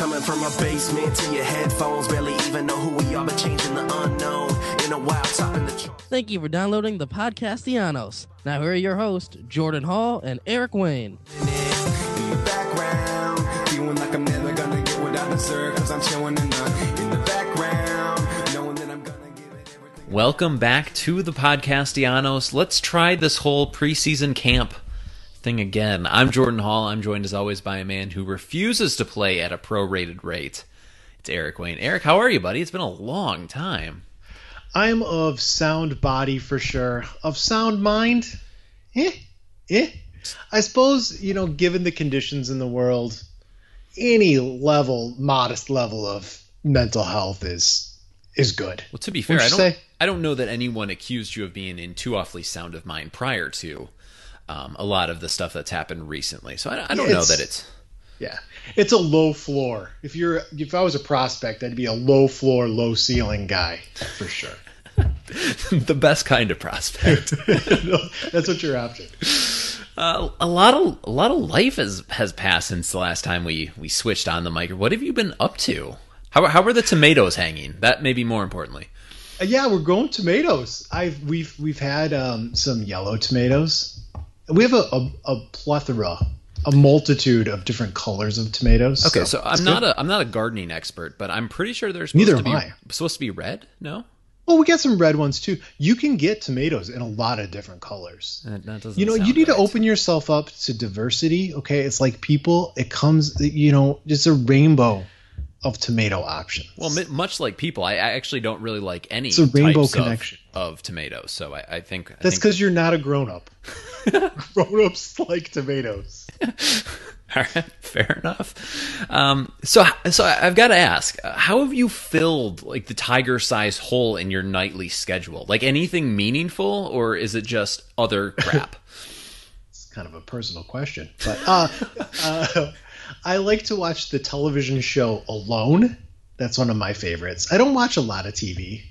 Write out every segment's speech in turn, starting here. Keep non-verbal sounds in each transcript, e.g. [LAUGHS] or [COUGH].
Coming from a basement to your headphones. Barely even know who we are, but changing the unknown. In a while, topping the charts. Thank you for downloading the podcast, Podcastellanos. Now here are your hosts, Jordan Hall and Eric Wayne. in the background. Feeling like I'm never gonna get what I deserve. I'm chilling in the, in the background. Knowing that I'm gonna give it everything. Welcome back to the Podcastellanos. Let's try this whole preseason camp thing again. I'm Jordan Hall. I'm joined as always by a man who refuses to play at a prorated rate. It's Eric Wayne. Eric, how are you, buddy? It's been a long time. I'm of sound body for sure. Of sound mind, eh, eh. I suppose you know, given the conditions in the world, any level, modest level of mental health is is good. Well, to be fair, I don't, say? I don't know that anyone accused you of being in too awfully sound of mind prior to um, a lot of the stuff that's happened recently. So I, I don't know that it's. Yeah, it's a low floor. If you're, if I was a prospect, I'd be a low floor, low ceiling guy for sure. [LAUGHS] the best kind of prospect. [LAUGHS] That's what you're after. Uh, a lot of a lot of life has has passed since the last time we we switched on the mic. What have you been up to? How how are the tomatoes hanging? That maybe more importantly. Uh, yeah, we're growing tomatoes. I've we've we've had um, some yellow tomatoes. We have a, a, a plethora, a multitude of different colors of tomatoes. Okay, so it's I'm not good. a I'm not a gardening expert, but I'm pretty sure supposed Neither to be I. supposed to be red. No, Well, we got some red ones too. You can get tomatoes in a lot of different colors. that, that doesn't. You know, you need to open yourself up to diversity. Okay, it's like people. It comes, you know, it's a rainbow of tomato options. Well, much like people, I, I actually don't really like any It's a rainbow types of- connection. of, tomatoes. So I, I think I that's because you're not a grown up. [LAUGHS] [LAUGHS] grown ups like tomatoes. [LAUGHS] All right, fair enough. Um, so, so I've got to ask, how have you filled like the tiger-sized hole in your nightly schedule? Like anything meaningful, or is it just other [LAUGHS] crap? It's kind of a personal question, but uh, uh, I like to watch the television show Alone. That's one of my favorites. I don't watch a lot of TV.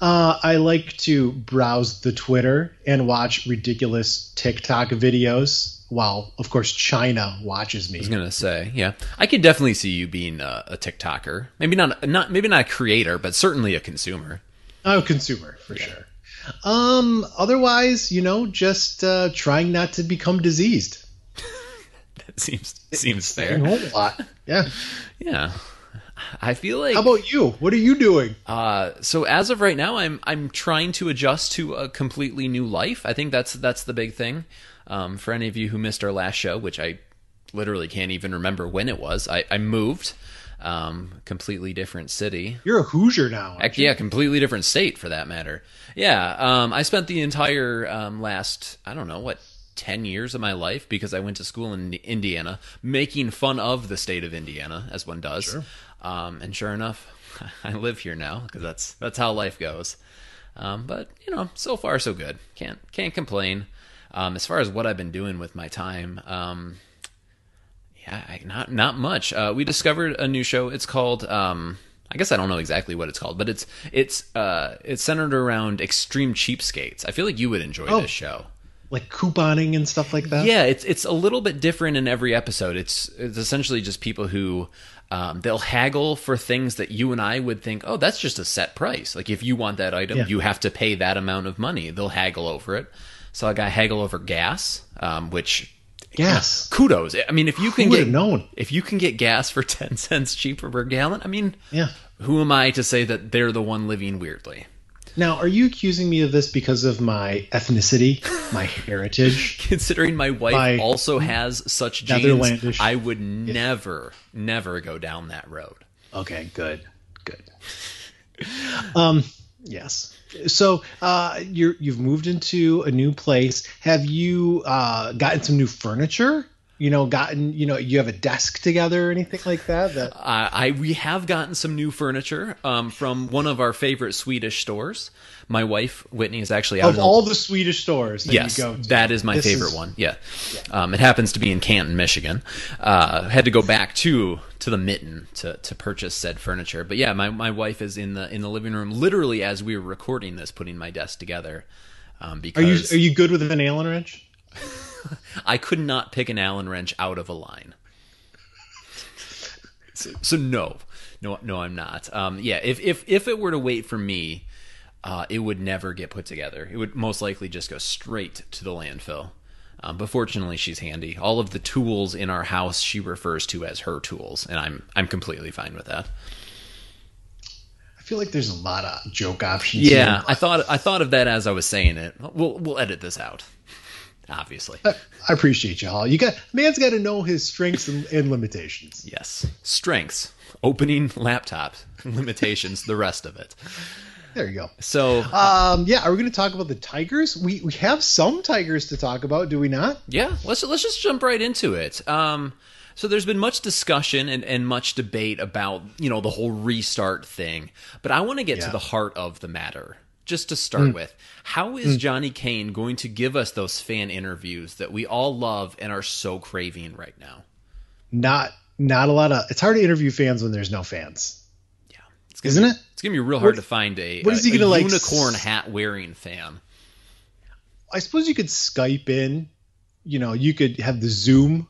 Uh, I like to browse the Twitter and watch ridiculous TikTok videos while, of course, China watches me. I was gonna say, yeah, I could definitely see you being a, a TikToker. Maybe not, not maybe not a creator, but certainly a consumer. A consumer for sure. Um, otherwise, you know, just uh, trying not to become diseased. [LAUGHS] That seems seems fair. a lot. Yeah. [LAUGHS] Yeah, I feel like. How about you? What are you doing? Uh, so as of right now, I'm I'm trying to adjust to a completely new life. I think that's that's the big thing. Um, for any of you who missed our last show, which I literally can't even remember when it was, I, I moved, um, completely different city. You're a Hoosier now. you? yeah, completely different state for that matter. Yeah, um, I spent the entire um, last I don't know what ten years of my life because I went to school in Indiana, making fun of the state of Indiana as one does. Um, and sure enough, [LAUGHS] I live here now because that's that's how life goes. Um, but you know, so far so good. Can't can't complain. Um, as far as what I've been doing with my time, um, yeah, I, not not much. Uh, we discovered a new show. It's called. Um, I guess I don't know exactly what it's called, but it's it's uh, it's centered around extreme cheapskates. I feel like you would enjoy Oh. this show. like couponing and stuff like that. Yeah, it's it's a little bit different in every episode. It's it's essentially just people who um, they'll haggle for things that you and I would think, oh, that's just a set price. Like if you want that item, Yeah. you have to pay that amount of money. They'll haggle over it. So I got haggle over gas, um, which Yes. kudos. I mean, if you can get known? if you can get gas for [LAUGHS] ten cents cheaper per gallon, I mean, Yeah. who am I to say that they're the one living weirdly? Now, are you accusing me of this because of my ethnicity, my [LAUGHS] heritage? Considering my wife By also has such genes. I would never, never go down that road. Okay, good, good. Um, yes. So, uh, you're you've moved into a new place. Have you uh, gotten some new furniture? You know, gotten you know, you have a desk together or anything like that? That Uh, I we have gotten some new furniture um, from one of our favorite Swedish stores. My wife Whitney is actually out of all the Swedish stores that yes, you go to, that is my this favorite is- one. Yeah, Um, it happens to be in Canton, Michigan. Uh, had to go back to to the mitten to to purchase said furniture. But yeah, my, my wife is in the in the living room, literally as we were recording this, putting my desk together. Um, because Are you are you good with an Allen wrench? [LAUGHS] [LAUGHS] I could not pick an Allen wrench out of a line. So, so no, no, no, I'm not. Um, yeah, if if if it were to wait for me, uh, it would never get put together. It would most likely just go straight to the landfill. Um, but fortunately, she's handy. All of the tools in our house she refers to as her tools, and I'm I'm completely fine with that. I feel like there's a lot of joke options. Yeah, here. I thought I thought of that as I was saying it. We'll we'll edit this out, obviously. I, I appreciate you, Hall. You got man's got to know his strengths and, and limitations. Yes. Strengths. Opening laptops. [LAUGHS] Limitations. the rest of it. There you go. So Um, yeah, are we going to talk about the Tigers? We we have some Tigers to talk about, do we not? yeah, let's let's just jump right into it. Um, so there's been much discussion and, and much debate about you know the whole restart thing, but I want to get to the heart of the matter. Just to start mm. with, how is mm. Johnny Kane going to give us those fan interviews that we all love and are so craving right now? Not not a lot of. It's hard to interview fans when there's no fans, Yeah, it's isn't be, it? It's gonna be real hard What- to find a, what is he a- a gonna, like, unicorn s- hat wearing fan. I suppose you could Skype in. You know, you could have the Zoom.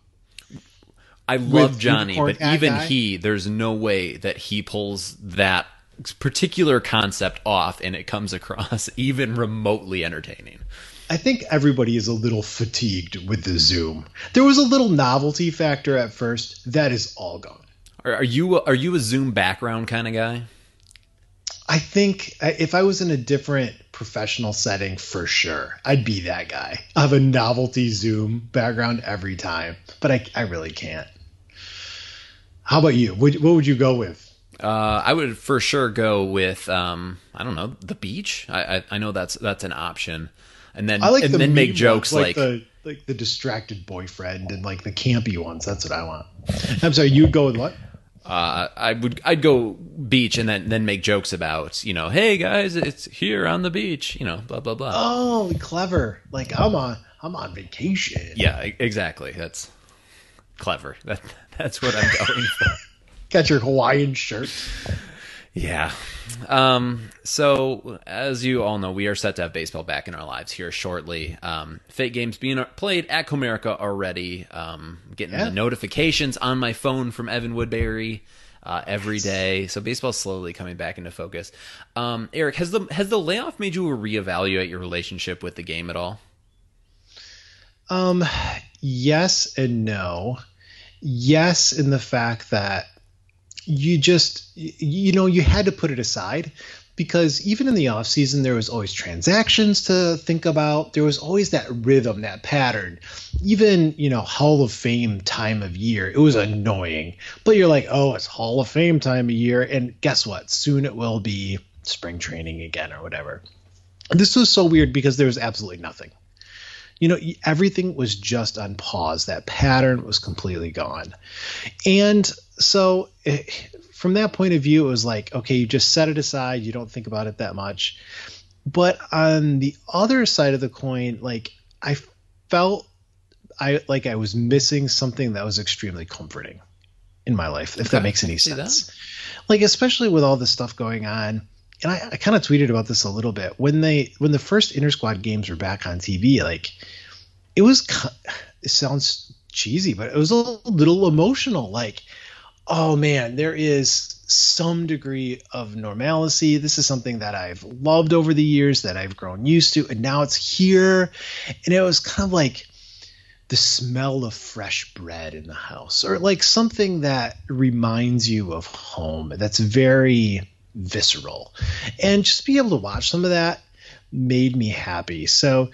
I love Johnny, but even Guy? he, there's no way that he pulls that particular concept off and it comes across [LAUGHS] even remotely entertaining. I think everybody is a little fatigued with the Zoom. There was a little novelty factor at first. That is all gone. Are, are you a, are you a Zoom background kind of guy? I think uh, if I was in a different professional setting, for sure, I'd be that guy. I have a novelty Zoom background every time, but I, I really can't. How about you? Would, what would you go with? Uh, I would for sure go with um, I don't know the beach. I, I I know that's that's an option, and then I like and the then make jokes ones, like, the like the distracted boyfriend and like the campy ones. That's what I want. I'm sorry, you would go with what? uh, I would I'd go beach and then then make jokes about you know hey guys it's here on the beach you know blah blah blah. Oh, clever! Like I'm on I'm on vacation. Yeah, exactly. That's clever. That [LAUGHS] that's what I'm going for. [LAUGHS] Got your Hawaiian shirt. Yeah. Um, so as you all know, we are set to have baseball back in our lives here shortly. Um, fake games being played at Comerica already. Um, getting Yeah. the notifications on my phone from Evan Woodbury uh, every day. So baseball's slowly coming back into focus. Um, Eric, has the has the layoff made you reevaluate your relationship with the game at all? Um, yes and no. Yes, in the fact that you just you know you had to put it aside because even in the off season there was always transactions to think about. There was always that rhythm that pattern. Even you know hall of fame time of year it was annoying. But you're like oh it's hall of fame time of year. And guess what? Soon it will be spring training again or whatever. This was so weird because there was absolutely nothing. You know everything was just on pause. That pattern was completely gone. And so eh, from that point of view it was like okay you just set it aside you don't think about it that much but on the other side of the coin like i felt i like i was missing something that was extremely comforting in my life if that makes any can see that. sense like especially with all this stuff going on and I, I kind of tweeted about this a little bit when they when the first inter squad games were back on TV. Like it was it sounds cheesy, but it was a little emotional. Like, oh man, there is some degree of normalcy. This is something that I've loved over the years, that I've grown used to, and now it's here. And it was kind of like the smell of fresh bread in the house, or like something that reminds you of home. That's very visceral. And just be able to watch some of that made me happy. So,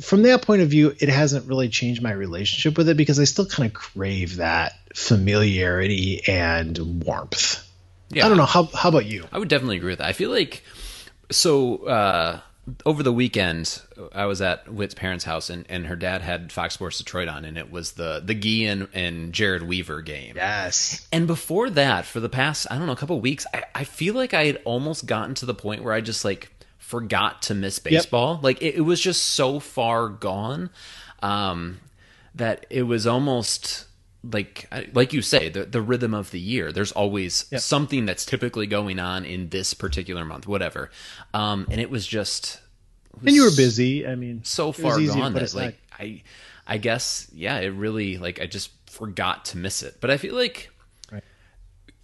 from that point of view, it hasn't really changed my relationship with it because I still kind of crave that familiarity and warmth. Yeah. I don't know. How, how about you? I would definitely agree with that. I feel like so uh, over the weekend, I was at Witt's parents' house, and, and her dad had Fox Sports Detroit on, and it was the the Gee and, and Jered Weaver game. Yes. And before that, for the past I don't know a couple weeks, I, I feel like I had almost gotten to the point where I just like forgot to miss baseball. Yep. Like it, it, was just so far gone um, that it was almost like like you say the the rhythm of the year there's always yep. something that's typically going on in this particular month whatever um and it was just it was and you were busy i mean so far gone that like i i guess yeah it really like i just forgot to miss it but i feel like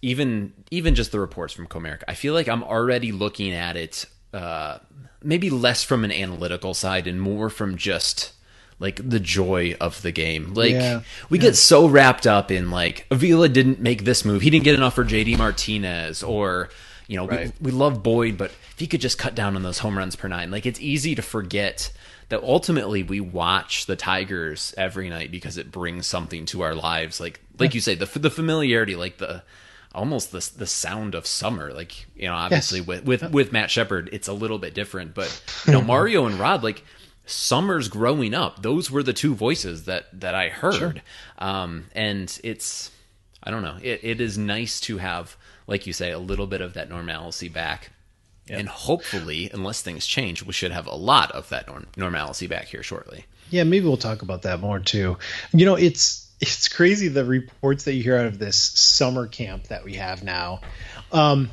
even even just the reports from comerica i feel like i'm already looking at it uh maybe less from an analytical side and more from just like the joy of the game. Like yeah, we yeah. get so wrapped up in like Avila didn't make this move. He didn't get enough for JD Martinez or you know, right. we, we love Boyd, but if he could just cut down on those home runs per nine, like it's easy to forget that ultimately we watch the Tigers every night because it brings something to our lives. Like, like yeah. you say, the the familiarity, like the almost the the sound of summer. Like, you know, obviously yes. with with with Matt Shepard, it's a little bit different, but you know, [LAUGHS] Mario and Rod, like summers growing up those were the two voices that that i heard sure. um, and it's i don't know it, it is nice to have like you say a little bit of that normalcy back yep. and hopefully unless things change we should have a lot of that norm- normalcy back here shortly yeah maybe we'll talk about that more too you know it's it's crazy the reports that you hear out of this summer camp that we have now um,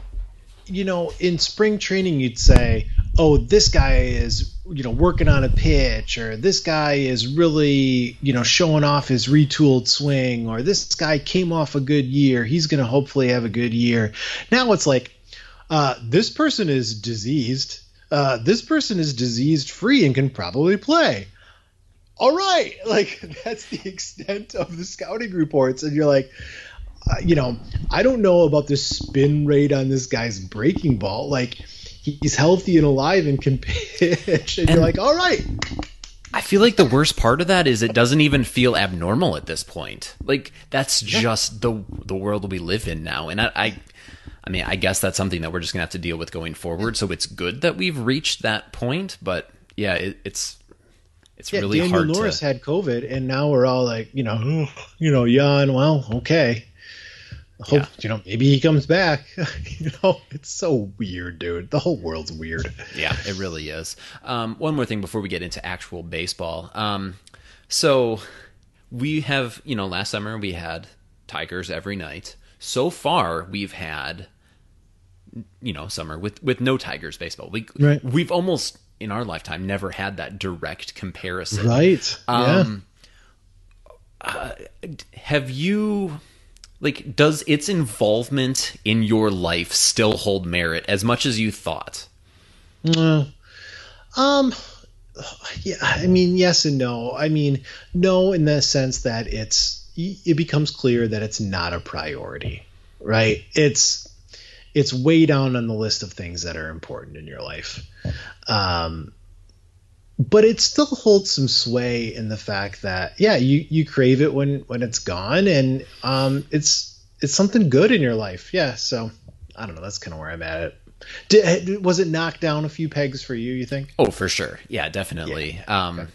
you know, in spring training, you'd say, oh, this guy is, you know, working on a pitch, or this guy is really, you know, showing off his retooled swing, or this guy came off a good year. He's going to hopefully have a good year. Now it's like, uh, this person is diseased. Uh, this person is diseased free and can probably play. All right. Like, that's the extent of the scouting reports. And you're like, uh, you know, I don't know about the spin rate on this guy's breaking ball. Like, he's healthy and alive and can [LAUGHS] pitch, and, and you're like, all right. I feel like the worst part of that is it doesn't even feel abnormal at this point. Like that's just the the world we live in now, and I, I, I mean, I guess that's something that we're just gonna have to deal with going forward. So it's good that we've reached that point, but yeah, it, it's it's yeah, really Daniel hard. Norris to... had COVID, and now we're all like, you know, you know, yawn. Well, okay. Hope yeah. you know maybe he comes back. [LAUGHS] you know, it's so weird, dude. The whole world's weird. Yeah, it really is. Um, one more thing before we get into actual baseball. Um, so we have, you know, last summer we had Tigers every night. So far, we've had, you know, summer with with no Tigers baseball. We right. we've almost in our lifetime never had that direct comparison. Right. Um, yeah. Uh, have you? like does its involvement in your life still hold merit as much as you thought uh, um yeah i mean yes and no i mean no in the sense that it's it becomes clear that it's not a priority right it's it's way down on the list of things that are important in your life. Um but it still holds some sway in the fact that yeah you you crave it when when it's gone and um it's it's something good in your life. Yeah so i don't know. That's kind of where i'm at. It Did, was it knocked down a few pegs for you you think? Oh for sure. Yeah definitely. Yeah. um okay.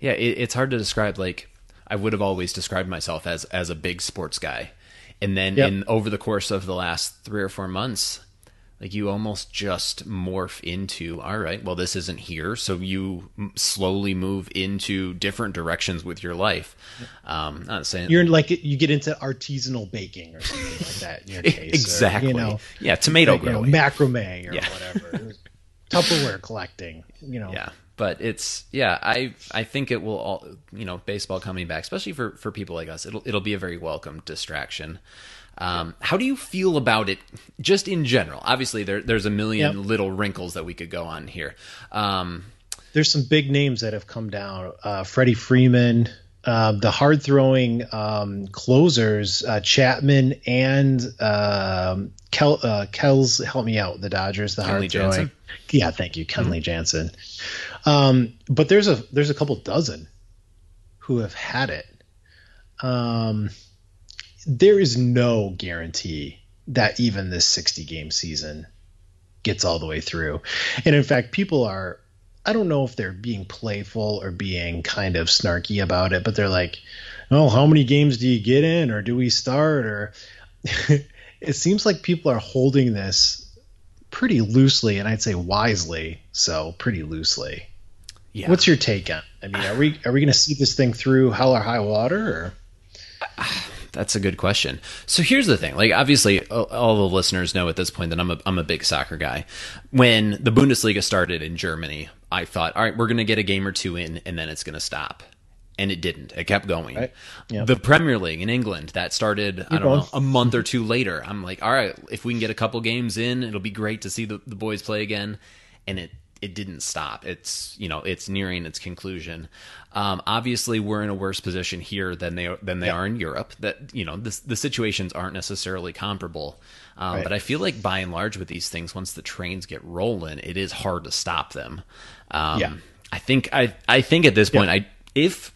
yeah it, it's hard to describe like i would have always described myself as as a big sports guy and then yep. in over the course of the last three or four months like you almost just morph into all right well this isn't here. So you slowly move into different directions with your life. Um not saying you're like you get into artisanal baking or something like that in your [LAUGHS] case exactly or, you know yeah tomato growing you know, macrame or yeah. whatever [LAUGHS] Tupperware collecting. You know, Yeah, but it's yeah. I I think it will all you know baseball coming back, especially for for people like us. It'll it'll be a very welcome distraction. Um, how do you feel about it, just in general? Obviously, there there's a million Yep. little wrinkles that we could go on here. Um, there's some big names that have come down. Uh, Freddie Freeman, uh, the hard throwing um, closers, uh, Chapman and um, Kel, uh, Kells, help me out, the Dodgers, the hard throwing. Yeah, thank you, Kenley Jansen. Um, but there's a there's a couple dozen who have had it. Um, there is no guarantee that even this 60 game season gets all the way through. And in fact, people are I don't know if they're being playful or being kind of snarky about it, but they're like, "Oh, how many games do you get in or do we start or it seems like people are holding this pretty loosely and I'd say wisely, so pretty loosely. yeah, What's your take on? I mean, are we are we going to see this thing through hell or high water or That's a good question. So here's the thing. Like obviously all- the listeners know at this point that I'm a I'm a big soccer guy. When the Bundesliga started in Germany, I thought, "All right, we're going to get a game or two in and then it's going to stop." And it didn't. It kept going. Right. The Premier League in England that started I don't going. know, a month or two later. I'm like, "All right, if we can get a couple games in, it'll be great to see the, the boys play again." And it it didn't stop. It's you know it's nearing its conclusion. Um, obviously, we're in a worse position here than they than they are in Europe. That you know this, the situations aren't necessarily comparable. Um, Right. But I feel like by and large with these things, once the trains get rolling, it is hard to stop them. Um, Yeah. I think I I think at this point, I if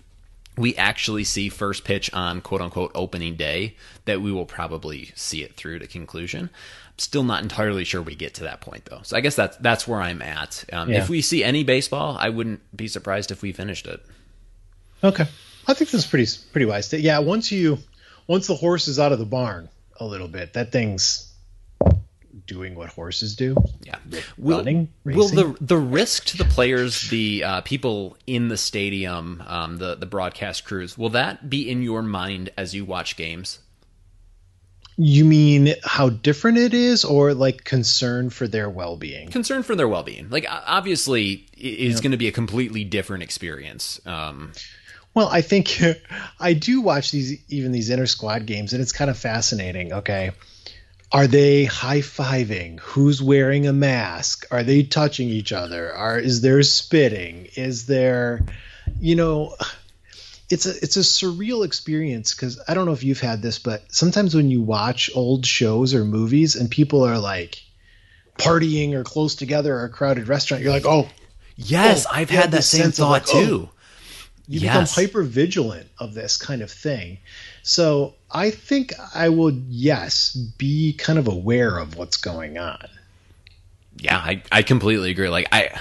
we actually see first pitch on quote unquote opening day, that we will probably see it through to conclusion. Still not entirely sure we get to that point though. So I guess that's that's where I'm at. Um, Yeah. If we see any baseball, I wouldn't be surprised if we finished it. Okay. I think that's pretty pretty wise. Yeah, once you once the horse is out of the barn a little bit, that thing's doing what horses do. Yeah. Will, Running, will racing? the the risk to the players, the uh, people in the stadium, um, the the broadcast crews, will that be in your mind as you watch games? You mean how different it is or like concern for their well-being? Concern for their well being, like obviously, it is going to be a completely different experience. Um, Well, I think [LAUGHS] I do watch these even these inter squad games, and it's kind of fascinating. Okay, are they high fiving? Who's wearing a mask? Are they touching each other? Are is there spitting? Is there, you know, it's a it's a surreal experience because I don't know if you've had this, but sometimes when you watch old shows or movies and people are like partying or close together or a crowded restaurant, you're like, oh, yes, Oh, I've had that same thought like, oh, too. you Yes. become hyper vigilant of this kind of thing. So I think I would, yes, be kind of aware of what's going on. Yeah, I, I completely agree. Like I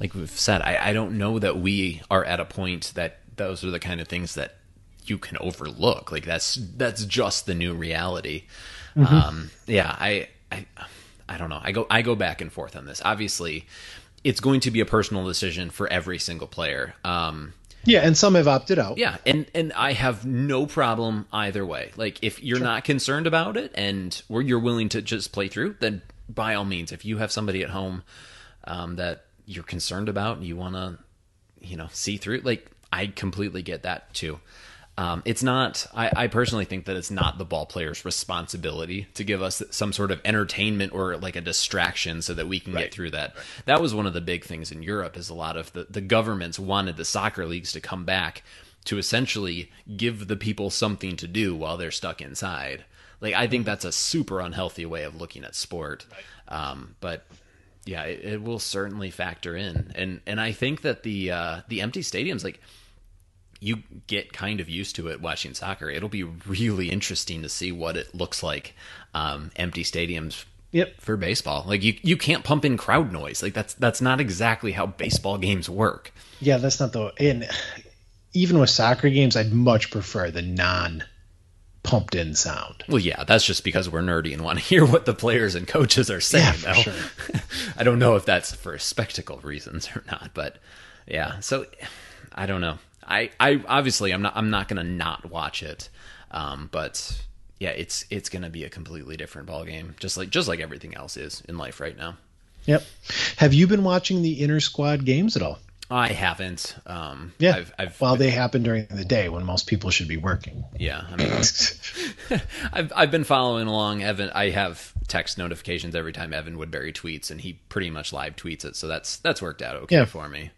like we've said, I, I don't know that we are at a point that those are the kind of things that you can overlook. Like that's that's just the new reality. Um yeah, I I I don't know. I go I go back and forth on this. Obviously, it's going to be a personal decision for every single player. Um Yeah, and some have opted out. yeah, and and I have no problem either way. Like if you're not concerned about it and you're willing to just play through, then by all means, if you have somebody at home um, that you're concerned about and you want to, you know, see through, like I completely get that too. Um, it's not. I, I personally think that it's not the ball player's responsibility to give us some sort of entertainment or like a distraction so that we can get through that. That was one of the big things in Europe. Is a lot of the the governments wanted the soccer leagues to come back to essentially give the people something to do while they're stuck inside. Like I think that's a super unhealthy way of looking at sport. Um, but yeah, it, it will certainly factor in, and and I think that the uh, the empty stadiums, like you get kind of used to it watching soccer. It'll be really interesting to see what it looks like um, empty stadiums. Yep. For baseball, like you, you can't pump in crowd noise. Like that's that's not exactly how baseball games work. Yeah, that's not the. And even with soccer games, I'd much prefer the non pumped in sound. Well, yeah, that's just because we're nerdy and want to hear what the players and coaches are saying. Yeah, for sure. [LAUGHS] I don't know if that's for spectacle reasons or not, but yeah. So I don't know. I, I obviously I'm not I'm not gonna not watch it, um, but yeah, it's it's gonna be a completely different ball game, just like just like everything else is in life right now. Yep. Have you been watching the inner squad games at all? I haven't. Um, Yeah. I've, I've, well, they happen during the day when most people should be working. yeah. I mean, [LAUGHS] I've I've been following along. Evan, I have text notifications every time Evan Woodbury tweets, and he pretty much live tweets it. So that's that's worked out okay Yeah. for me.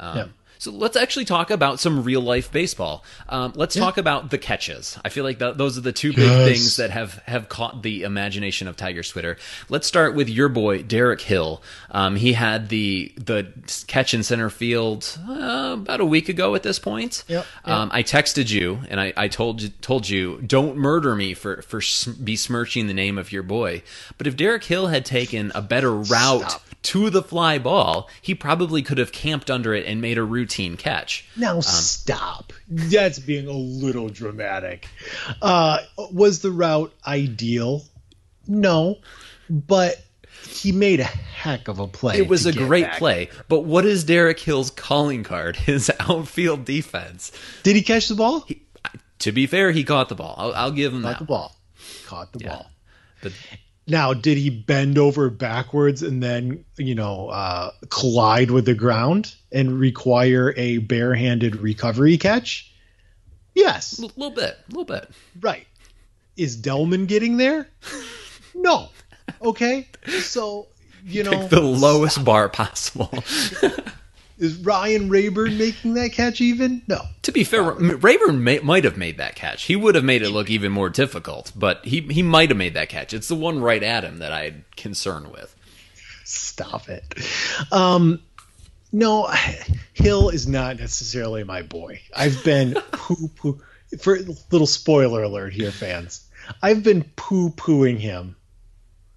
Um, Yeah. So let's actually talk about some real life baseball. Um, let's talk about the catches. I feel like th- those are the two big Yes. things that have have caught the imagination of Tiger Twitter. Let's start with your boy Derek Hill. Um, he had the the catch in center field uh, about a week ago at this point. Yep, Um, I texted you and I, I told you told you don't murder me for for sm- besmirching the name of your boy. But if Derek Hill had taken a better route Stop. To the fly ball, he probably could have camped under it and made a routine catch. Now stop. That's being a little dramatic. Uh, was the route ideal? No, but he made a heck of a play. It was a great back. play, but what is Derek Hill's calling card? [LAUGHS] His outfield defense. Did he catch the ball? To be fair, he caught the ball. I'll, I'll give him Caught that. the ball. Caught the ball. But Now, did he bend over backwards and then, you know, uh, collide with the ground and require a barehanded recovery catch? Yes. a little bit, a little bit. Right. Is Delman getting there? No. Okay. So, you [LAUGHS] know, Pick the lowest bar possible. [LAUGHS] is Ryan Raburn making that catch even? No. to be fair, Raburn may, might have made that catch. He would have made it look even more difficult, but he he might have made that catch. It's the one right at him that I had concern with. Stop it. Um, no, Hill is not necessarily my boy. I've been [LAUGHS] poo poo. For little spoiler alert here, fans. I've been poo pooing him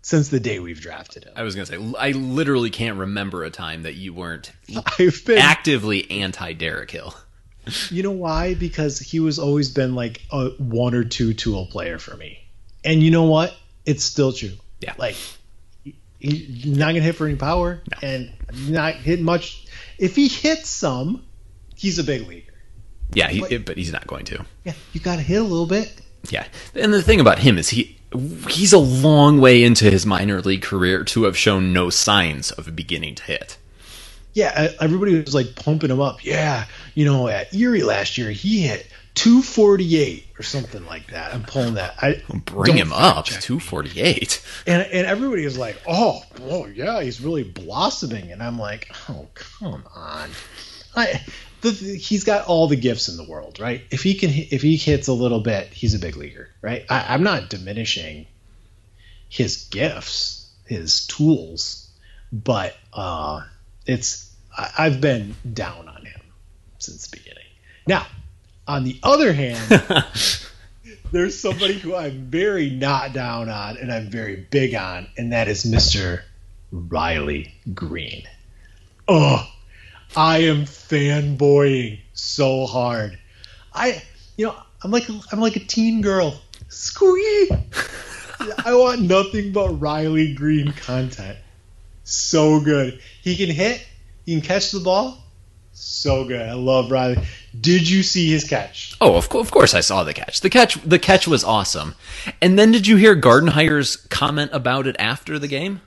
since the day we've drafted him. I was gonna say, I literally can't remember a time that you weren't [LAUGHS] I've been, actively anti Derek Hill. you know why? Because he was always been like a one or two tool player for me. And you know what? It's still true. Yeah. Like he's not gonna hit for any power and not hit much. If he hits some, he's a big leaguer. Yeah, he, but he's not going to. Yeah, you got to hit a little bit. Yeah, and the thing about him is he he's a long way into his minor league career to have shown no signs of beginning to hit. Yeah, everybody was like pumping him up. Yeah, you know, at Erie last year he hit 248 or something like that. I'm pulling that. I Bring him up, two forty eight. and and everybody was like, "Oh, oh yeah, he's really blossoming." And I'm like, "Oh, come on." I the, he's got all the gifts in the world, right? If he can, if he hits a little bit, he's a big leaguer, right? I, I'm not diminishing his gifts, his tools, but uh, it's I, I've been down on him since the beginning. Now, on the other hand, [LAUGHS] there's somebody who I'm very not down on and I'm very big on, and that is Mr. Riley Greene. Oh, I am fanboying so hard. I, you know, I'm like I'm like a teen girl. Squee. I want nothing but Riley Greene content. So good. He can hit. He can catch the ball. So good. I love Riley. Did you see his catch? Oh, of, co- of course I saw the catch. The catch the catch was awesome. And then did you hear Gardenhire's comment about it after the game?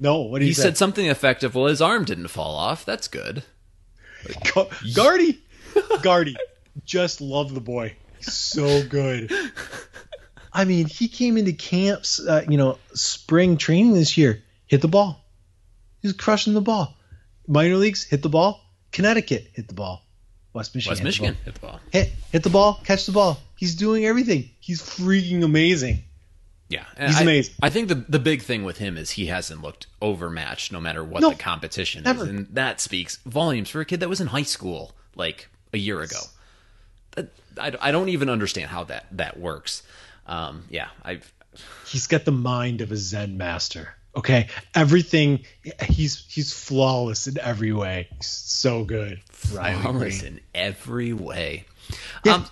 No. What did He he, said something effective. Well, his arm didn't fall off. That's good. Gardy, [LAUGHS] Gardy, just love the boy. He's so good. I mean, he came into camps, uh, you know, spring training this year, hit the ball. He's crushing the ball. Minor leagues, hit the ball. Connecticut, hit the ball. West Michigan, West hit the Michigan ball. hit the ball. hit, hit the ball, catch the ball. He's doing everything. He's freaking amazing. Yeah, and He's I, amazing. I think the the big thing with him is he hasn't looked overmatched, no matter what No, the competition never. is, and that speaks volumes for a kid that was in high school like a year ago. I, I don't even understand how that that works. Um, yeah, I've He's got the mind of a Zen master. Okay, everything. He's he's flawless in every way. So good. Flawless in every way. Yeah. Um,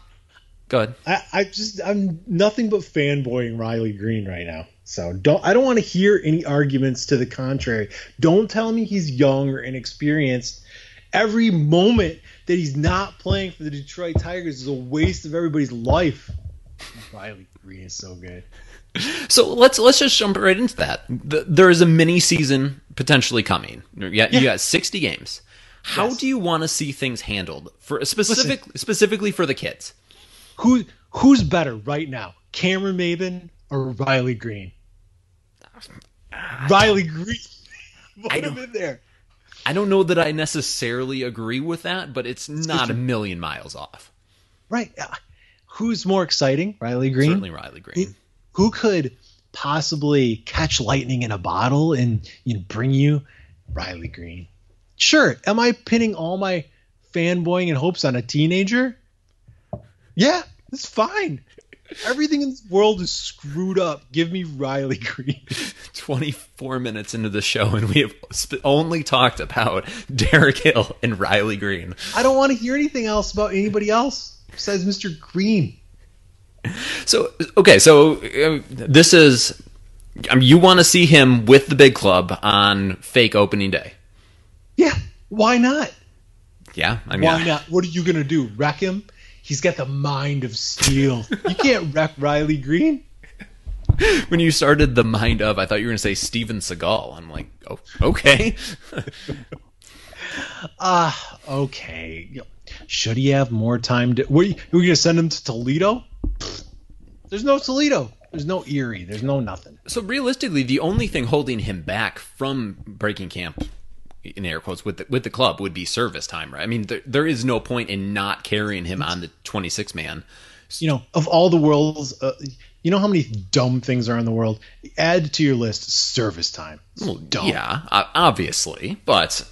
go ahead. I, I just I'm nothing but fanboying Riley Greene right now. So don't I don't want to hear any arguments to the contrary. Don't tell me he's young or inexperienced. Every moment that he's not playing for the Detroit Tigers is a waste of everybody's life. Riley Greene is so good. So let's let's just jump right into that. The, there is a mini season potentially coming. Yeah, you got sixty games. How Yes. do you want to see things handled for specific specifically for the kids? Who who's better right now, Cameron Maybin or Riley Greene? Riley Greene. [LAUGHS] Put him in there. I don't know that I necessarily agree with that, but it's not a million miles off. Right. uh, Who's more exciting, Riley Greene? Certainly Riley Greene. Who could possibly catch lightning in a bottle and you know, bring you Riley Greene? Sure. Am I pinning all my fanboying and hopes on a teenager? Yeah, it's fine. Everything in this world is screwed up. Give me Riley Greene. [LAUGHS] 24 minutes into the show, and we have sp- only talked about Derek Hill and Riley Greene. I don't want to hear anything else about anybody else besides Mr. Greene. So, okay, so uh, this is. Um, you want to see him with the big club on fake opening day. Yeah, why not? Yeah, I mean, Why not? What are you gonna do? Wreck him? He's got the mind of steel. You can't wreck Riley Greene. when you started the mind of, I thought you were going to say Steven Seagal. I'm like, oh, okay. [LAUGHS] Ah, okay. Should he have more time? To, are you, we gonna send him to Toledo? There's no Toledo. There's no Erie. There's no nothing. so realistically, the only thing holding him back from breaking camp, in air quotes, with the, with the club would be service time, right? I mean, there, there is no point in not carrying him on the 26 man. You know, of all the world's, uh, you know how many dumb things are in the world? Add to your list service time. Well, dumb. yeah, obviously, but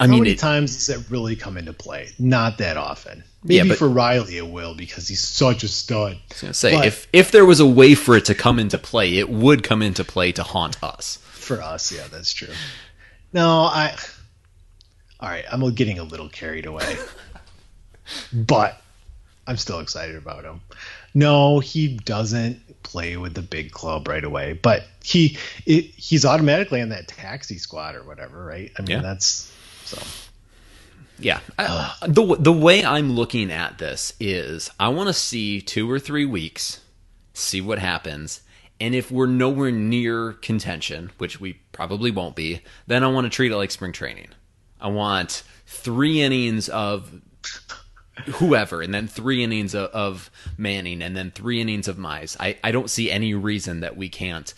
I How mean, many it, times does that really come into play? Not that often. Maybe but- for Riley it will because he's such a stud. I was gonna say But- if if there was a way for it to come into play, it would come into play to haunt us. For us, yeah, that's true. No, I. All right, I'm getting a little carried away, [LAUGHS] but I'm still excited about him. No, he doesn't play with the big club right away, but he it, he's automatically on that taxi squad or whatever, right? I mean, Yeah. that's so. Yeah. I, the the way I'm looking at this is I want to see 2 or 3 weeks, see what happens, and if we're nowhere near contention, which we probably won't be, then I want to treat it like spring training. I want 3 innings of whoever and then 3 innings of, of Manning and then 3 innings of Mize. I I don't see any reason that we can't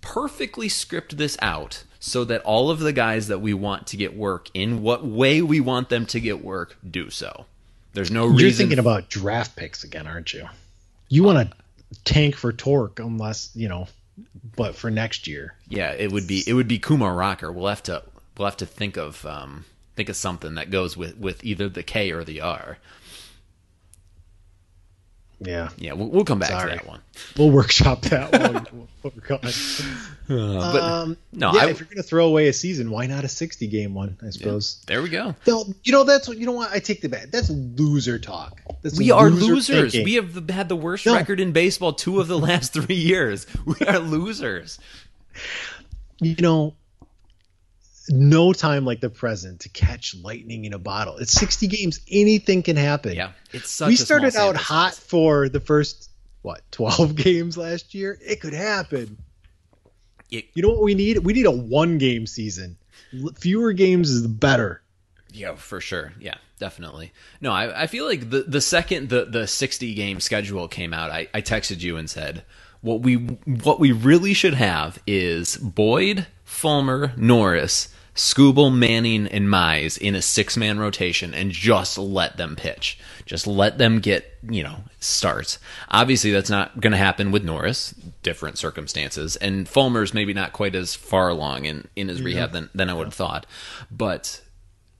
perfectly script this out so that all of the guys that we want to get work in what way we want them to get work do so. There's no reason. You're thinking about draft picks again, aren't you? You want to tank for torque, unless you know, but for next year. yeah, it would be it would be Kumar Rocker. We'll have to we'll have to think of um, think of something that goes with with either the K or the R. Yeah, Yeah, we'll, we'll come back Sorry. to that one. we'll workshop that one. [LAUGHS] We'll work on. Uh, but Um, no, yeah, I, if you're gonna throw away a season, why not a 60 game one? I suppose. there we go. No, you know that's what you know. What I take the bet. That's loser talk. That's We are loser losers. thinking. We have had the worst No. record in baseball two of the [LAUGHS] last three years. We are losers. you know, no time like the present to catch lightning in a bottle. It's 60 games. Anything can happen. Yeah, it's such we started out hot size. for the first what 12 [LAUGHS] games last year. It could happen. It- you know what we need? We need a one game season. Fewer games is better. Yeah, for sure. Yeah, definitely. No, I, I feel like the the second the the sixty game schedule came out, I, I texted you and said what we what we really should have is Boyd, Fulmer, Norris, Skubal, Manning, and Mize in a six man rotation and just let them pitch. Just let them get, you know, starts. Obviously that's not gonna happen with Norris, different circumstances. And Fulmer's maybe not quite as far along in, in his rehab than, than I would have thought. But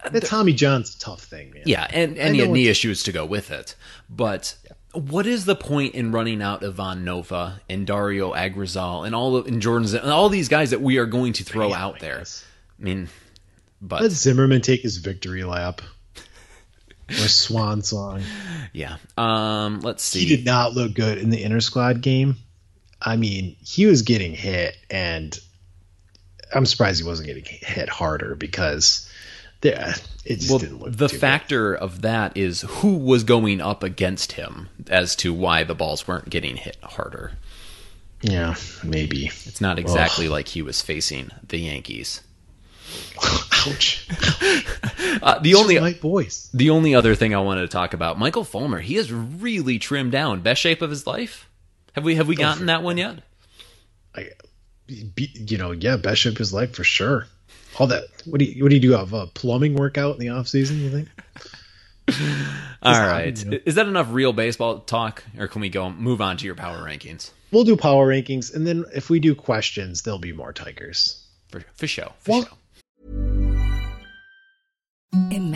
uh, That Tommy John's a tough thing, man. yeah, and, and he had knee issues to go with it. But what is the point in running out Ivan Nova and Dario Agrazal and all of, and Jordan Z- and all these guys that we are going to throw Yeah, out there? I mean, but Let Zimmermann take his victory lap. Or swan song. yeah. Um, let's see. He did not look good in the inter squad game. I mean, he was getting hit, and I'm surprised he wasn't getting hit harder because there, it just well, didn't look the too good. factor of that is who was going up against him as to why the balls weren't getting hit harder. Yeah, maybe. It's not exactly like he was facing the Yankees. [LAUGHS] Ouch. Uh, the only my boys. the only other thing I wanted to talk about, Michael Fulmer, he has really trimmed down. Best shape of his life. Have we have we gotten that one yet? I, be, you know, yeah, best shape of his life for sure. All that. What do you what do you do? Have a plumbing workout in the off season? You think? [LAUGHS] All that, right. you know. Is that enough real baseball talk, or can we go move on to your power rankings? We'll do power rankings, and then if we do questions, there'll be more Tigers. For, for show. For Well- show. Imagine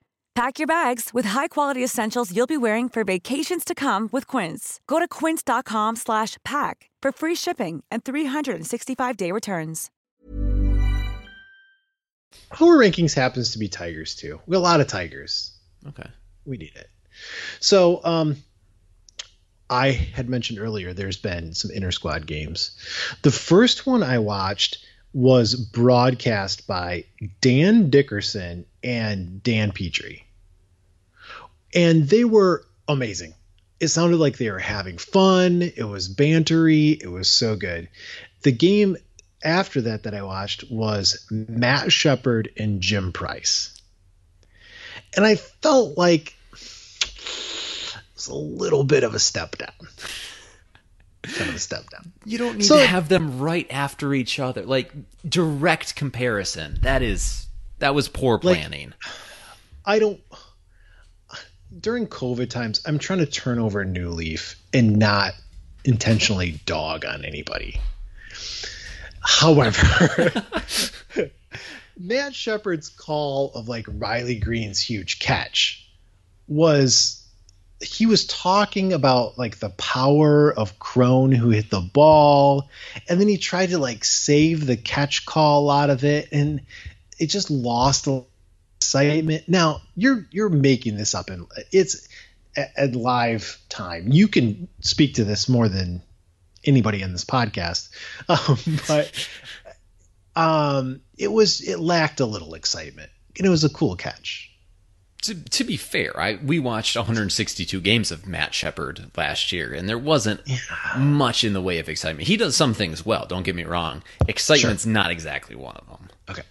Pack your bags with high-quality essentials you'll be wearing for vacations to come with Quince. Go to quince.com slash pack for free shipping and 365-day returns. Power rankings happens to be Tigers too. We have a lot of Tigers. Okay. We need it. So, um, I had mentioned earlier there's been some inter squad games. The first one I watched was broadcast by Dan Dickerson and Dan Petry. And they were amazing. It sounded like they were having fun. It was bantery. It was so good. The game after that that I watched was Matt Shepard and Jim Price. And I felt like it was a little bit of a step down. Kind of a step down. You don't need So- to have them right after each other. Like direct comparison. That is that was poor Like- planning. I don't. During COVID times, I'm trying to turn over a new leaf and not intentionally dog on anybody. However, [LAUGHS] Matt Shepard's call of like Riley Greene's huge catch was he was talking about like the power of Cron who hit the ball, and then he tried to like save the catch call out of it, and it just lost excitement. Now you're you're making this up, and it's at, at live time. You can speak to this more than anybody in this podcast, [LAUGHS] um, but um, it was it lacked a little excitement, and it was a cool catch. To, to be fair, I we watched 162 games of Matt Shepard last year, and there wasn't much in the way of excitement. He does some things well. Don't get me wrong. Excitement's not exactly one of them. Okay.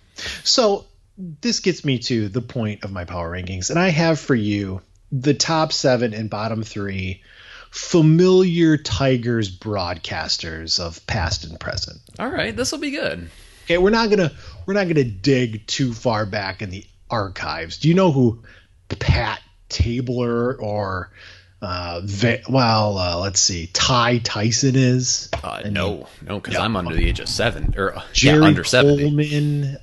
So this gets me to the point of my power rankings, and I have for you the top seven and bottom three familiar Tigers broadcasters of past and present. All right, this will be good. Okay, we're not gonna we're not gonna dig too far back in the archives. Do you know who Pat Tabler or uh, Va- well, uh, let's see, Ty Tyson is? Uh, no, no, because I'm under the age of seven or uh, Jerry yeah, under 70. Coleman,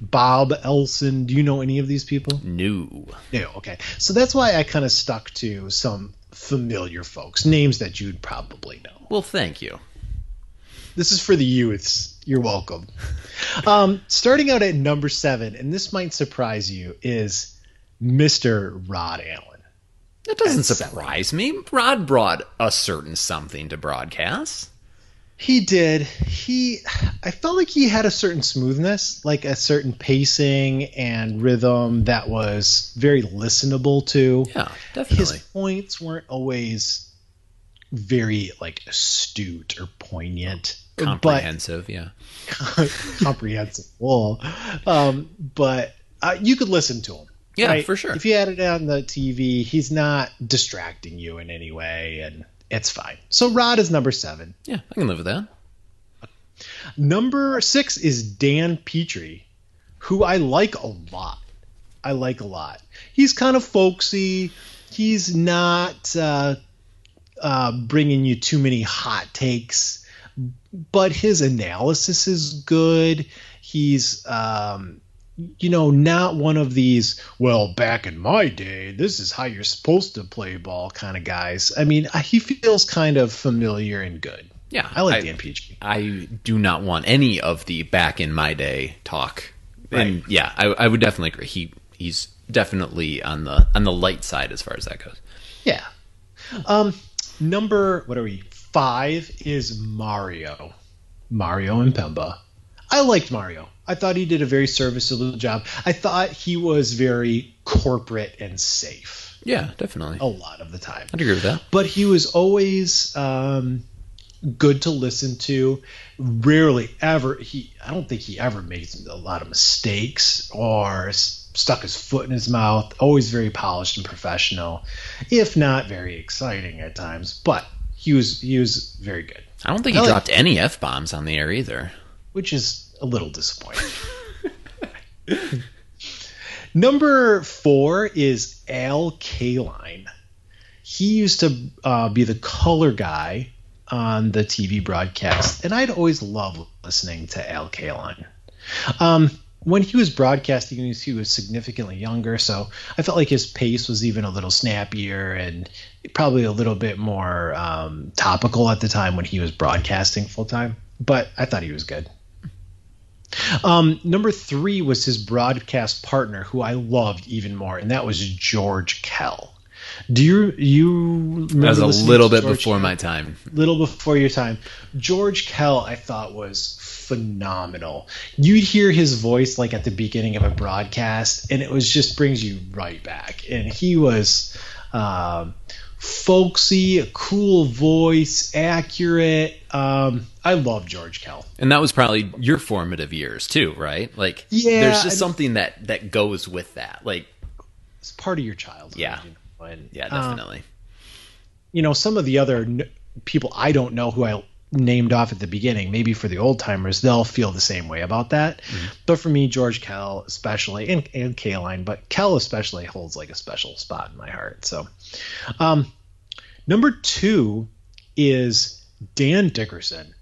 Bob Elson. Do you know any of these people? No. No. Okay. So that's why I kind of stuck to some familiar folks, names that you'd probably know. Well, thank you. This is for the youths. You're welcome. Um, starting out at number seven, and this might surprise you, is Mr. Rod Allen. That doesn't surprise me. Rod brought a certain something to broadcast. He did. He, I felt like he had a certain smoothness, like a certain pacing and rhythm that was very listenable to. Yeah, definitely. His points weren't always very like astute or poignant, but Comprehensive, yeah. [LAUGHS] comprehensible. Um, but uh, you could listen to him. Yeah, for sure. If you had it on the TV, he's not distracting you in any way, and it's fine. So Rod is number seven. Yeah, I can live with that. Number six is Dan Petry, who I like a lot. I like a lot. He's kind of folksy. He's not uh, uh, bringing you too many hot takes, but his analysis is good. He's, um, you know, not one of these, well, back in my day, this is how you're supposed to play ball kind of guys. I mean, he feels kind of familiar and good. Yeah, I like Dan Peachey. I do not want any of the back in my day talk. Right. And yeah, I, I would definitely agree. He he's definitely on the on the light side as far as that goes. Yeah. Um, number what are we? Five is Mario. Mario Impemba. I liked Mario. I thought he did a very serviceable job. I thought he was very corporate and safe Yeah, definitely. a lot of the time. I'd agree with that. But he was always um, good to listen to. Rarely ever he. I don't think he ever made a lot of mistakes or stuck his foot in his mouth. Always very polished and professional, if not very exciting at times. But he was he was very good, I don't think he I like- dropped any f bombs on the air either. which is a little disappointing. [LAUGHS] Number four is Al Kaline. He used to uh, be the color guy on the TV broadcast, and I'd always loved listening to Al Kaline. Um, when he was broadcasting, he was significantly younger, so I felt like his pace was even a little snappier and probably a little bit more um, topical at the time when he was broadcasting full time. But I thought he was good. Um, number three was his broadcast partner, who I loved even more, and that was George Kell. Do you you remember That was a little bit George before Kell? my time. little before your time. George Kell, I thought was phenomenal. You'd hear his voice like at the beginning of a broadcast, and it was just brings you right back. And he was um, folksy, a cool voice, accurate. Um, I love George Kell. And that was probably your formative years too, right? Like Yeah, there's I just mean- something that that goes with that. Like It's part of your childhood. Yeah. you know, and, yeah, um, definitely. you know, some of the other n- people I don't know who I named off at the beginning, maybe for the old timers, they'll feel the same way about that. But for me, George Kell especially, and, and Kaline, but Kell especially holds like a special spot in my heart. So, um, number two is Dan Dickerson.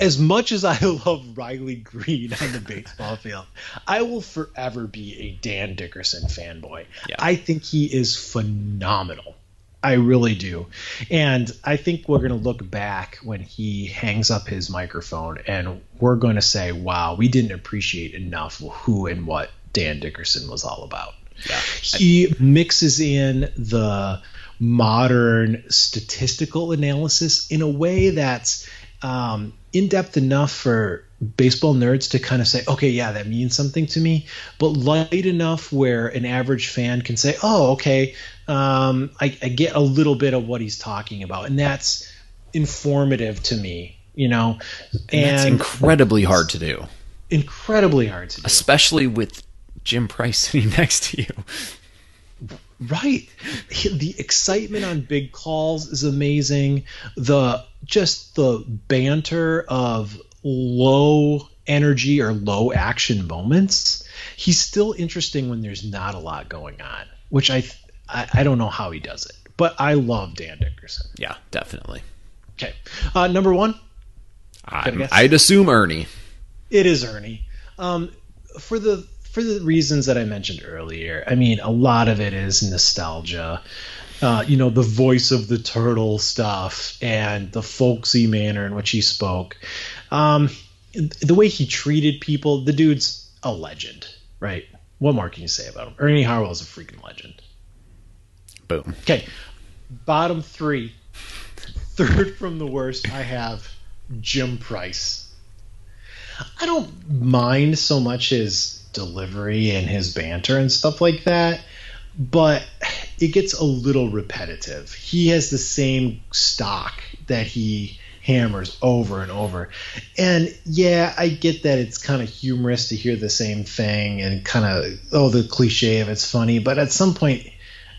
As much as I [LAUGHS] love Riley Greene on the baseball field, I will forever be a Dan Dickerson fanboy. Yeah. I think he is phenomenal. I really do. And I think we're going to look back when he hangs up his microphone and we're going to say, wow, we didn't appreciate enough who and what Dan Dickerson was all about. Yeah. He mixes in the modern statistical analysis in a way that's um, in depth enough for baseball nerds to kind of say, okay, yeah, that means something to me, but light enough where an average fan can say, oh, okay, um, I, I get a little bit of what he's talking about, and that's informative to me, you know, And that's and incredibly hard to do, incredibly hard to do. especially with Jim Price [LAUGHS] sitting next to you. Right. The excitement on big calls is amazing. The just the banter of low energy or low action moments. He's still interesting when there's not a lot going on, which I I, I don't know how he does it, but I love Dan Dickerson. Yeah, definitely. Okay, uh, number one, I'd assume Ernie. It is Ernie. Um, for the for the reasons that I mentioned earlier. I mean, a lot of it is nostalgia. Uh, you know, the voice of the turtle stuff and the folksy manner in which he spoke. Um, the way he treated people, the dude's a legend, right? What more can you say about him? Ernie Harwell is a freaking legend. Boom. Okay, bottom three, third from the worst, I have Jim Price. I don't mind so much his delivery and his banter and stuff like that, but it gets a little repetitive. He has the same stock that he hammers over and over. And yeah, I get that it's kind of humorous to hear the same thing and kind of, oh, the cliche of it's funny, but at some point,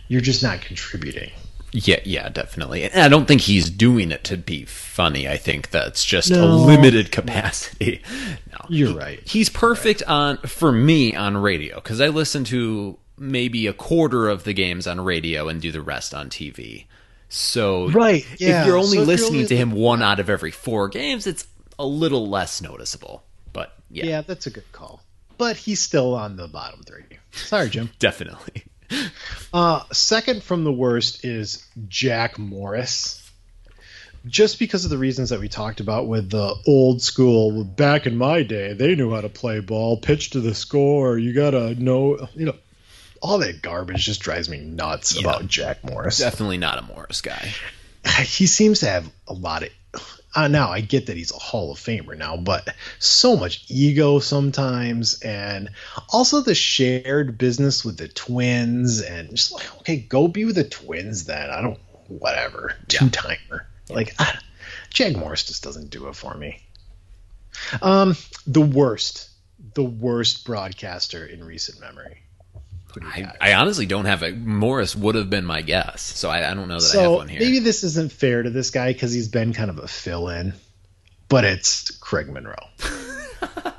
you're just not contributing. Yeah, yeah, definitely. And I don't think he's doing it to be funny. I think that's just a limited capacity. [LAUGHS] No, You're He- right. He's perfect on for me on radio because I listen to maybe a quarter of the games on radio and do the rest on TV. So Right, yeah. if you're only So if you're listening only- to him one out of every four games, it's a little less noticeable. But yeah, Yeah. that's a good call. But he's still on the bottom three. Sorry, Jim. [LAUGHS] definitely. Uh, second from the worst is Jack Morris. Just because of the reasons that we talked about with the old school, back in my day, they knew how to play ball, pitch to the score. You gotta know, you know, all that garbage just drives me nuts about Jack Morris. Definitely not a Morris guy. [LAUGHS] he seems to have a lot of uh, now I get that he's a Hall of Famer now, but so much ego sometimes, and also the shared business with the twins, and just like, okay, go be with the twins then. I don't, whatever, two timer. Like, ah, Jack Morris just doesn't do it for me. Um, the worst, the worst broadcaster in recent memory. Do I. I honestly don't have a Morris would have been my guess, so I, I don't know that I have so one here. maybe this isn't fair to this guy because he's been kind of a fill-in, but it's Craig Monroe. [LAUGHS]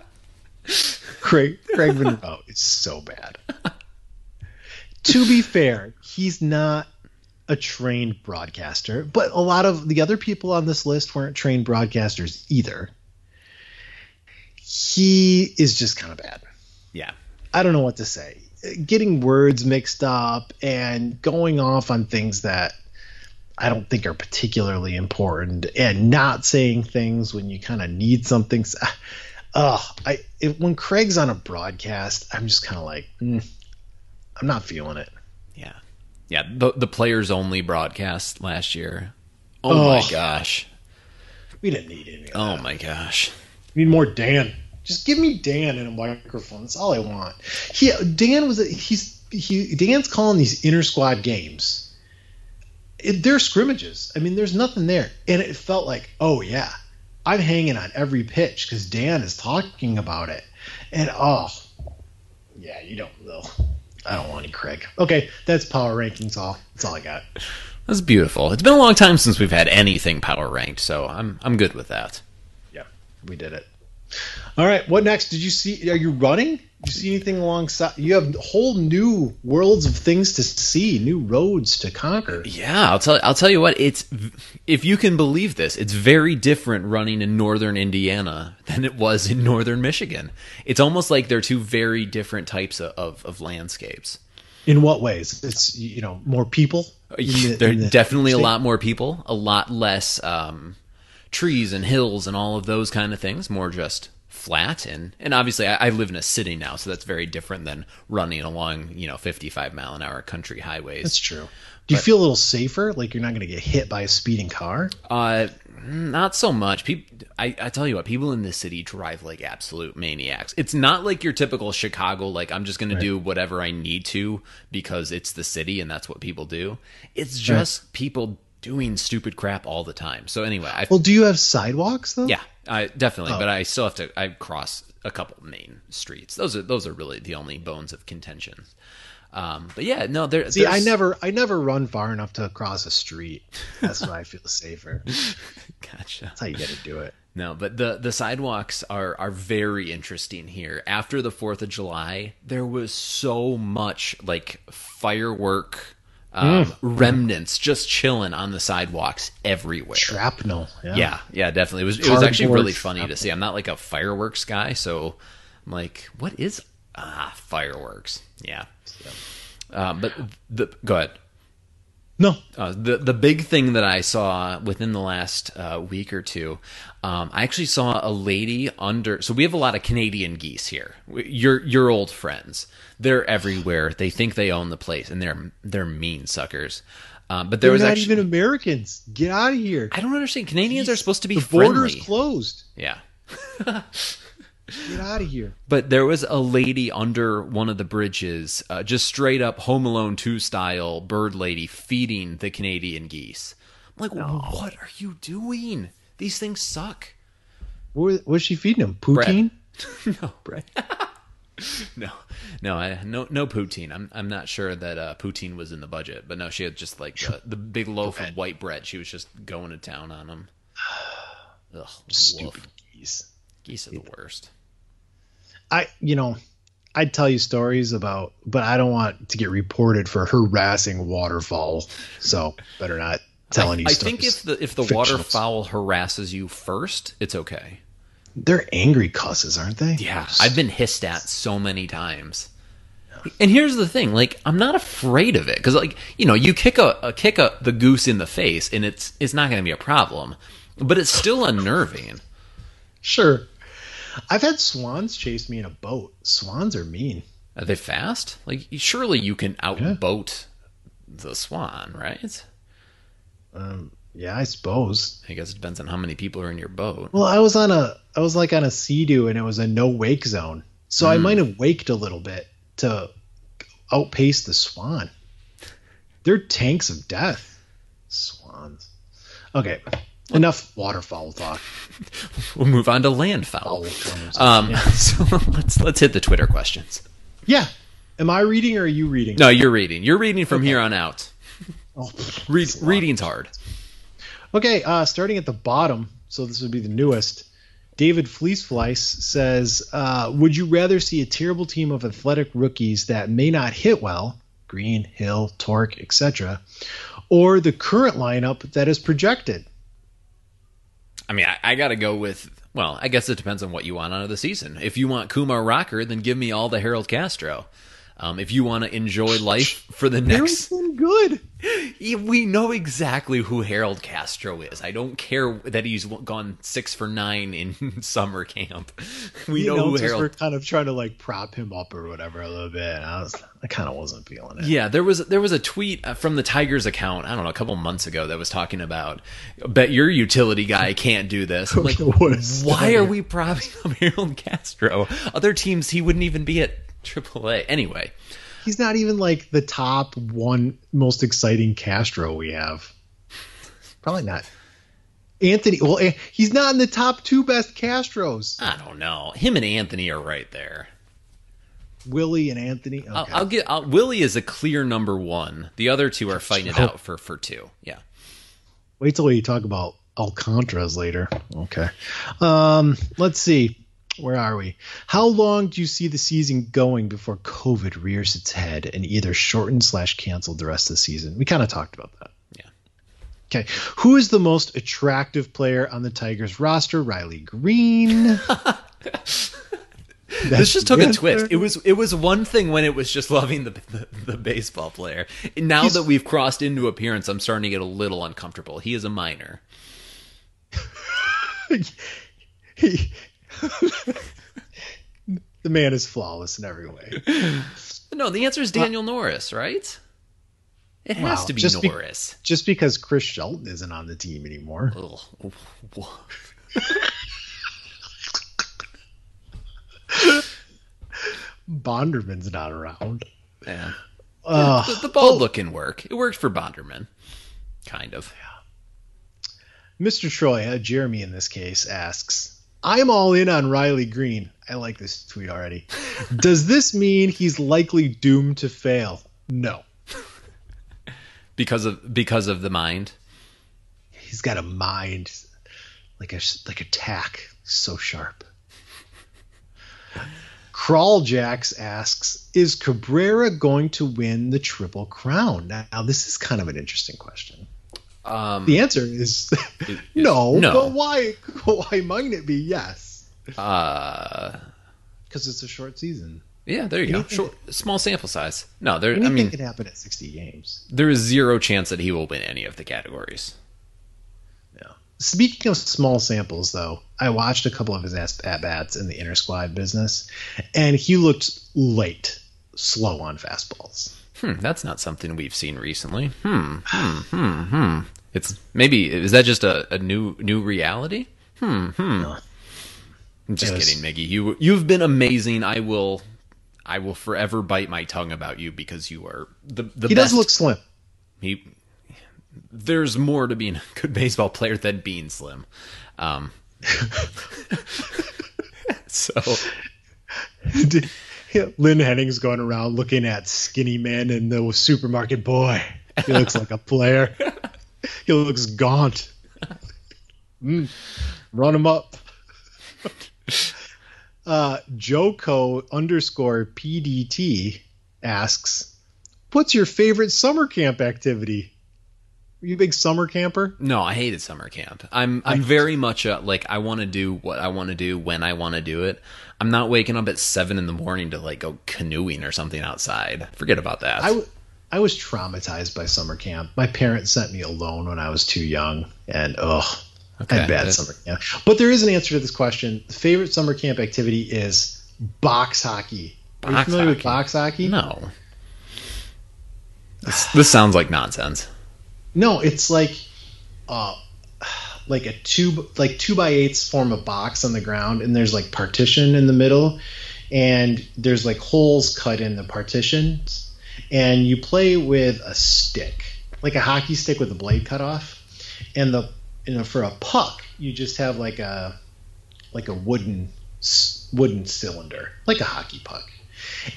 Craig Craig Monroe is so bad. to be fair, he's not a trained broadcaster, but a lot of the other people on this list weren't trained broadcasters either. He is just kind of bad. yeah, I don't know what to say. Getting words mixed up and going off on things that I don't think are particularly important and not saying things when you kind of need something. Uh, I it, when Craig's on a broadcast, I'm just kind of like, mm, I'm not feeling it. yeah, yeah. The the players only broadcast last year. Oh, my Oh. gosh. We didn't need any. Of that. Oh my gosh. We need more Dan. Just give me Dan and a microphone. That's all I want. He Dan was a, he's he Dan's calling these inter squad games. It, they're scrimmages. I mean, there's nothing there, and it felt like, oh yeah, I'm hanging on every pitch because Dan is talking about it, and oh, yeah, you don't know. I don't want any Craig. Okay, that's power rankings. All that's all I got. That's beautiful. It's been a long time since we've had anything power ranked, so I'm I'm good with that. Yeah, we did it. All right, what next? Did you see? Are you running? Did you see anything alongside? You have whole new worlds of things to see, new roads to conquer. Yeah, I'll tell I'll tell you what. It's if you can believe this, it's very different running in northern Indiana than it was in northern Michigan. It's almost like they're two very different types of, of, of landscapes. In what ways? It's you know more people. in the- there are the definitely a lot more people, a lot less um, trees and hills and all of those kind of things. More just flat and and obviously I, I live in a city now, so that's very different than running along you know 55 mile an hour country highways. That's true. Do you feel a little safer? Like you're not going to get hit by a speeding car? Uh, not so much. People, I, I tell you what, people in this city drive like absolute maniacs. It's not like your typical Chicago, like I'm just going to do whatever I need to because it's the city and that's what people do. It's just people doing stupid crap all the time. So anyway, I Well, do you have sidewalks though? yeah, I definitely, Oh. but I still have to. I cross a couple main streets. Those are those are really the only bones of contention. Um, but yeah, no, there. See, I never, I never run far enough to cross a street. That's why I feel safer. [LAUGHS] Gotcha. That's how you got to do it. No, but the the sidewalks are are very interesting here. After the 4th of July, there was so much like firework um, remnants just chilling on the sidewalks everywhere. Shrapnel. Yeah. yeah, yeah, definitely. It was it was actually really funny to see. I'm not like a fireworks guy, so I'm like, what is ah fireworks? Yeah. Uh, but the go ahead. No. Uh, the the big thing that I saw within the last uh, week or two, um, I actually saw a lady under. So we have a lot of Canadian geese here. Your your old friends, they're everywhere. They think they own the place, and they're they're mean suckers. Um, but there They're was not actually even Americans. Get out of here. I don't understand. Canadians are supposed to be the friendly. border's closed. yeah, [LAUGHS] Get out of here. but there was a lady under one of the bridges, uh, just straight up Home Alone two style bird lady feeding the Canadian geese. I'm like, what are you doing? These things suck. What was she feeding them? Poutine? [LAUGHS] no, Brett. [LAUGHS] No, no, I, no, no poutine. I'm, I'm not sure that uh, poutine was in the budget, but no, she had just like the, the big loaf of white bread. She was just going to town on them. [SIGHS] Ugh, Stupid geese. Geese are the worst. I, you know, I'd tell you stories about, but I don't want to get reported for harassing waterfowl. So better not tell any I stories. think if the if the Fictionals. waterfowl harasses you first, it's okay. they're angry cusses, aren't they? Yeah, I've been hissed at so many times. And here's the thing, like I'm not afraid of it because, like you know, you kick a, a kick a, the goose in the face, and it's it's not going to be a problem, but it's still unnerving. sure. I've had swans chase me in a boat. Swans are mean. Are they fast? Like surely you can outboat the swan, right? Yeah, I suppose. I guess it depends on how many people are in your boat. Well, I was on a, I was like on a sea-doo and it was a no wake zone, so Hmm. I might have waked a little bit to outpace the swan. They're tanks of death. Swans. Okay, enough waterfowl talk. [LAUGHS] We'll move on to landfowl. conversation. Um, [LAUGHS] so let's let's hit the Twitter questions. Yeah. Am I reading or are you reading? No, you're reading. You're reading from here on out. [LAUGHS] Oh, Read, reading's hard. Okay, uh, starting at the bottom, so this would be the newest. David Fleeceflice says, uh, "Would you rather see a terrible team of athletic rookies that may not hit well, Greene, Hill, Torque, etc., or the current lineup that is projected?" I mean, I, I got to go with. Well, I guess it depends on what you want out of the season. If you want Kumar Rocker, then give me all the Harold Castro. Um, if you want to enjoy life for the next, good. [LAUGHS] we know exactly who Harold Castro is. I don't care that he's gone six for nine in [LAUGHS] summer camp. [LAUGHS] We The know who Harold. were kind of trying to like prop him up or whatever a little bit. I was, I kind of wasn't feeling it. Yeah, there was there was a tweet uh, from the Tigers account. I don't know, a couple months ago that was talking about. Bet your utility guy can't do this. I'm like, why are we propping up Harold Castro? Other teams, he wouldn't even be at AAA. Anyway, He's not even like the top one most exciting Castro we have. Probably not. Anthony, well, eh, he's not in the top two best Castros. I don't know. Him and Anthony are right there. Willie and Anthony. Okay. I'll, I'll get. I'll, Willie is a clear number one. The other two are fighting it out for for two. Yeah. Wait till we talk about Alcantara's later. Okay. Um, let's see. Where are we? How long do you see the season going before COVID rears its head and either shortened slash canceled the rest of the season? We kind of talked about that. Yeah. Okay. Who is the most attractive player on the Tigers roster? Riley Greene. [LAUGHS] this just took the a twist. It was it was one thing when it was just loving the the, the baseball player. Now He's- that we've crossed into appearance, I'm starting to get a little uncomfortable. He is a minor. [LAUGHS] He- the man is flawless in every way. No, the answer is Daniel Norris, right? It has Wow, to be just be- Norris. Just because Chris Shelton isn't on the team anymore. Bonderman's not around. Yeah. Uh, The, the bald look can work. It worked for Bonderman, kind of. Mr. Troy, uh, Jeremy in this case, asks, I'm all in on Riley Greene. I like this tweet already. Does this mean he's likely doomed to fail? No. because of because of the mind. He's got a mind like a like a tack, so sharp. Crawl Jacks asks, "Is Cabrera going to win the Triple Crown?" Now, this is kind of an interesting question. Um, The answer [LAUGHS] is no, no. But why? Why might it be yes? uh, Because it's a short season. yeah, there you go. Short, small sample size. No, there. I Anything mean, can happen at 60 games. there is zero chance that he will win any of the categories. Yeah. Speaking of small samples, though, I watched a couple of his at bats in the inter squad business, and he looked late, slow on fastballs. Hmm, that's not something we've seen recently. Hmm, hmm, hmm, hmm. It's maybe is that just a, a new new reality? Hmm, hmm. I'm just Yes. kidding, Miggy. You you've been amazing. I will I will forever bite my tongue about you because you are the the He best. does look slim. he there's more to being a good baseball player than being slim. Um, [LAUGHS] [LAUGHS] so [LAUGHS] Lynn Henning's going around looking at skinny men in the supermarket. Boy, he looks like a player. he looks gaunt. Mm, run him up. [LAUGHS] Uh, Joko underscore PDT asks, "What's your favorite summer camp activity? Are you a big summer camper?" No, I hated summer camp. I'm I'm very much a, like I want to do what I want to do when I want to do it. I'm not waking up at seven in the morning to like go canoeing or something outside. Forget about that. I, w- I was traumatized by summer camp. My parents sent me alone when I was too young, and ugh, I had bad summer camp. But there is an answer to this question. The favorite summer camp activity is box hockey. Are you Box familiar with hockey? box hockey? no. This, this sounds like nonsense. No, it's like uh like a two like two by eights form a box on the ground and there's like partition in the middle and there's like holes cut in the partitions and you play with a stick like a hockey stick with the blade cut off and the you know for a puck you just have like a like a wooden wooden cylinder like a hockey puck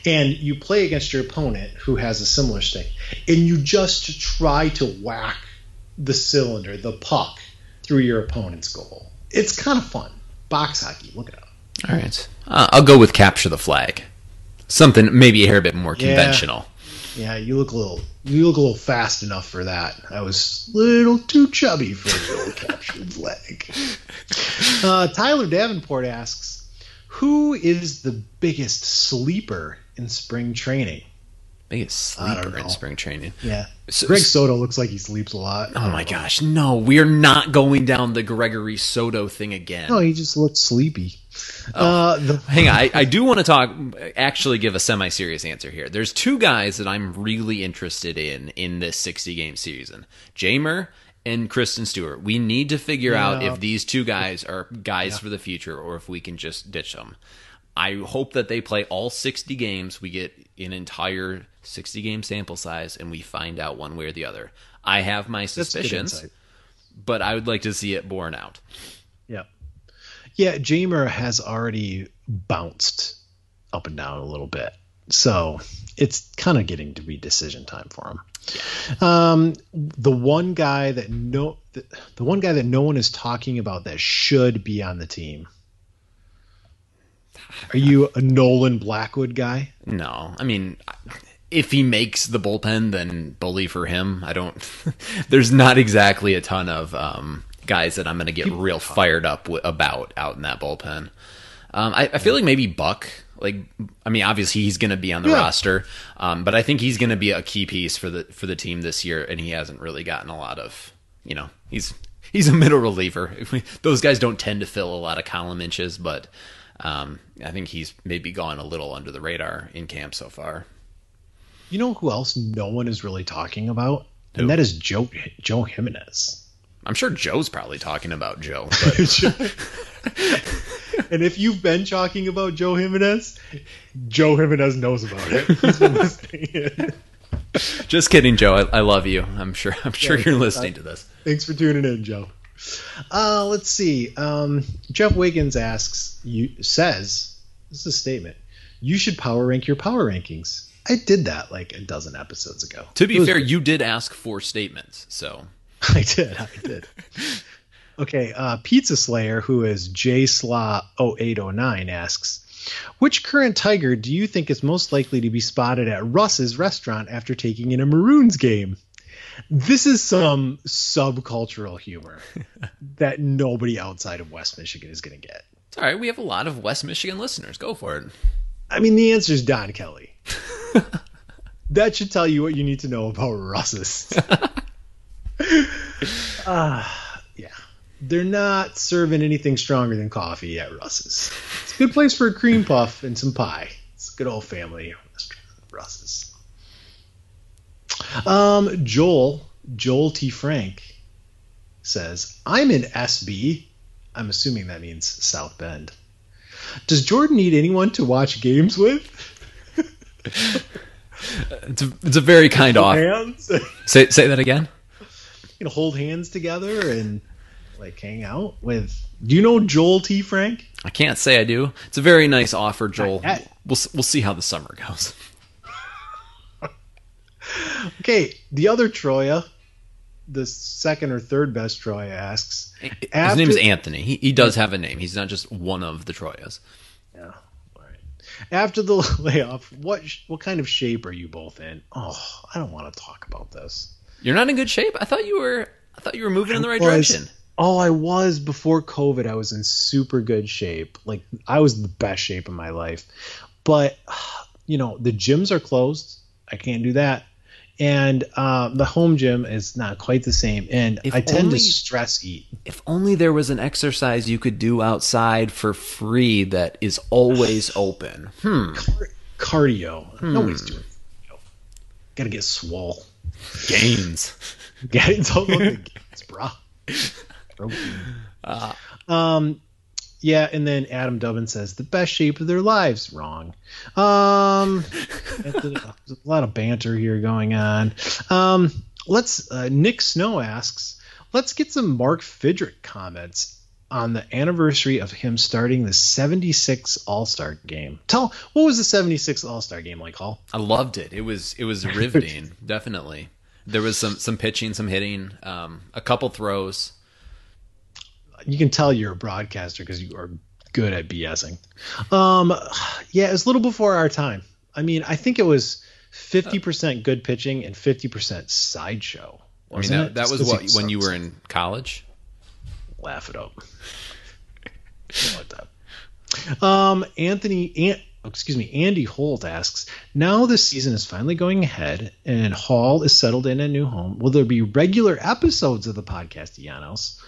and you play against your opponent who has a similar stick, and you just try to whack the cylinder, the puck, through your opponent's goal. It's kind of fun. Box hockey, look it up. All right, uh, I'll go with capture the flag. Something maybe a hair bit more conventional. Yeah, you look a little, you look a little fast enough for that. I was a little too chubby for the old captured flag. [LAUGHS] Uh, Tyler Davenport asks, "Who is the biggest sleeper in spring training?" Biggest sleeper in spring training. Yeah, So- Greg Soto looks like he sleeps a lot. Oh my gosh, no, we are not going down the Gregory Soto thing again. No, he just looks sleepy. Uh, the, Hang on, I, I do want to talk. Actually, give a semi-serious answer here. There's two guys that I'm really interested in in this 60 game season: Jeimer and Christin Stewart. We need to figure out if these two guys are guys for the future or if we can just ditch them. I hope that they play all 60 games. We get an entire 60 game sample size, and we find out one way or the other. I have my suspicions, but I would like to see it borne out. Yeah. Yeah, Jeimer has already bounced up and down a little bit. So it's kind of getting to be decision time for him. Um, the one guy that no the, the one guy that no one is talking about that should be on the team. Are you a Nolan Blackwood guy? No, I mean, if he makes the bullpen, then bully for him. I don't. [LAUGHS] there's not exactly a ton of um, guys that I'm going to get real fired up w- about out in that bullpen. Um, I, I feel like maybe Buck. Like, I mean, obviously he's going to be on the Yeah. roster, um, but I think he's going to be a key piece for the for the team this year, and he hasn't really gotten a lot of. You know, he's he's a middle reliever. [LAUGHS] Those guys don't tend to fill a lot of column inches, but um, I think he's maybe gone a little under the radar in camp so far. You know who else no one is really talking about? Who? And that is Joe Joe Jimenez. I'm sure Joe's probably talking about Joe. [LAUGHS] But [LAUGHS] And if you've been talking about Joe Jimenez, Joe Jimenez knows about it. [LAUGHS] He's been listening. just kidding, Joe. I, I love you. I'm sure. I'm sure Yeah, you're listening to this. Thanks for tuning in, Joe. Uh, let's see. Um, Jeff Wiggins asks, you says, this is a statement. You should power rank your power rankings. I did that like a dozen episodes ago. To be fair, you did ask for statements, so [LAUGHS] I did. I did. [LAUGHS] Okay. Uh, Pizza Slayer, who is JSlaw0809, asks, which current Tiger do you think is most likely to be spotted at Russ's restaurant after taking in a Maroons game? This is some subcultural humor [LAUGHS] that nobody outside of West Michigan is going to get. it's all right. We have a lot of West Michigan listeners. Go for it. I mean, the answer is Don Kelly. [LAUGHS] that should tell you what you need to know about Russ's. [LAUGHS] Ah, yeah. They're not serving anything stronger than coffee at Russ's. It's a good place for a cream puff and some pie. It's a good old family restaurant, Russ's. Um, Joel, Joel T. Frank says, I'm in SB. I'm assuming that means South Bend. Does Jordan need anyone to watch games with? [LAUGHS] It's a, it's a very kind offer. Hands? Say say that again. [LAUGHS] you know, hold hands together and like hang out with. Do you know Joel T. Frank? I can't say I do. It's a very nice offer, Joel. Not yet. we'll we'll see how the summer goes. [LAUGHS] Okay, the other Troya, the second or third best Troya asks. His after- name is Anthony. He he does have a name. He's not just one of the Troyas. Yeah. All right. After the [LAUGHS] layoff, what what kind of shape are you both in? Oh, I don't want to talk about this. You're not in good shape. I thought you were. I thought you were moving in the right was- direction. Oh, I was before COVID. I was in super good shape. Like I was the best shape of my life. But [SIGHS] you know, the gyms are closed. I can't do that. And uh, the home gym is not quite the same. And If I tend only- to stress eat. If only there was an exercise you could do outside for free that is always [SIGHS] open. Hmm. Cardio. Nobody's doing cardio. Gotta get swole. Gains. [LAUGHS] It's all about the gains, brah. [LAUGHS] Protein. um, yeah, and then Adam Dubbin says the best shape of their lives. Wrong. Um, there's a lot of banter here going on. Um, let's. Uh, Nick Snow asks, let's get some Mark Fidrych comments on the anniversary of him starting the 76 All Star game. Tell what was the 76 All Star game like, Hall? I loved it. It was it was riveting. [LAUGHS] definitely. There was some some pitching, some hitting, um, a couple throws. You can tell you're a broadcaster because you are good at BSing. Um, yeah, it was a little before our time. I mean, I think it was 50% good pitching and 50% sideshow. I mean that, that was what he when you were in college. laugh it up. Like that. Um, Anthony, An- oh, excuse me, Andy Holt asks, now the season is finally going ahead and Hall is settled in a new home. Will there be regular episodes of the Podcastellanos?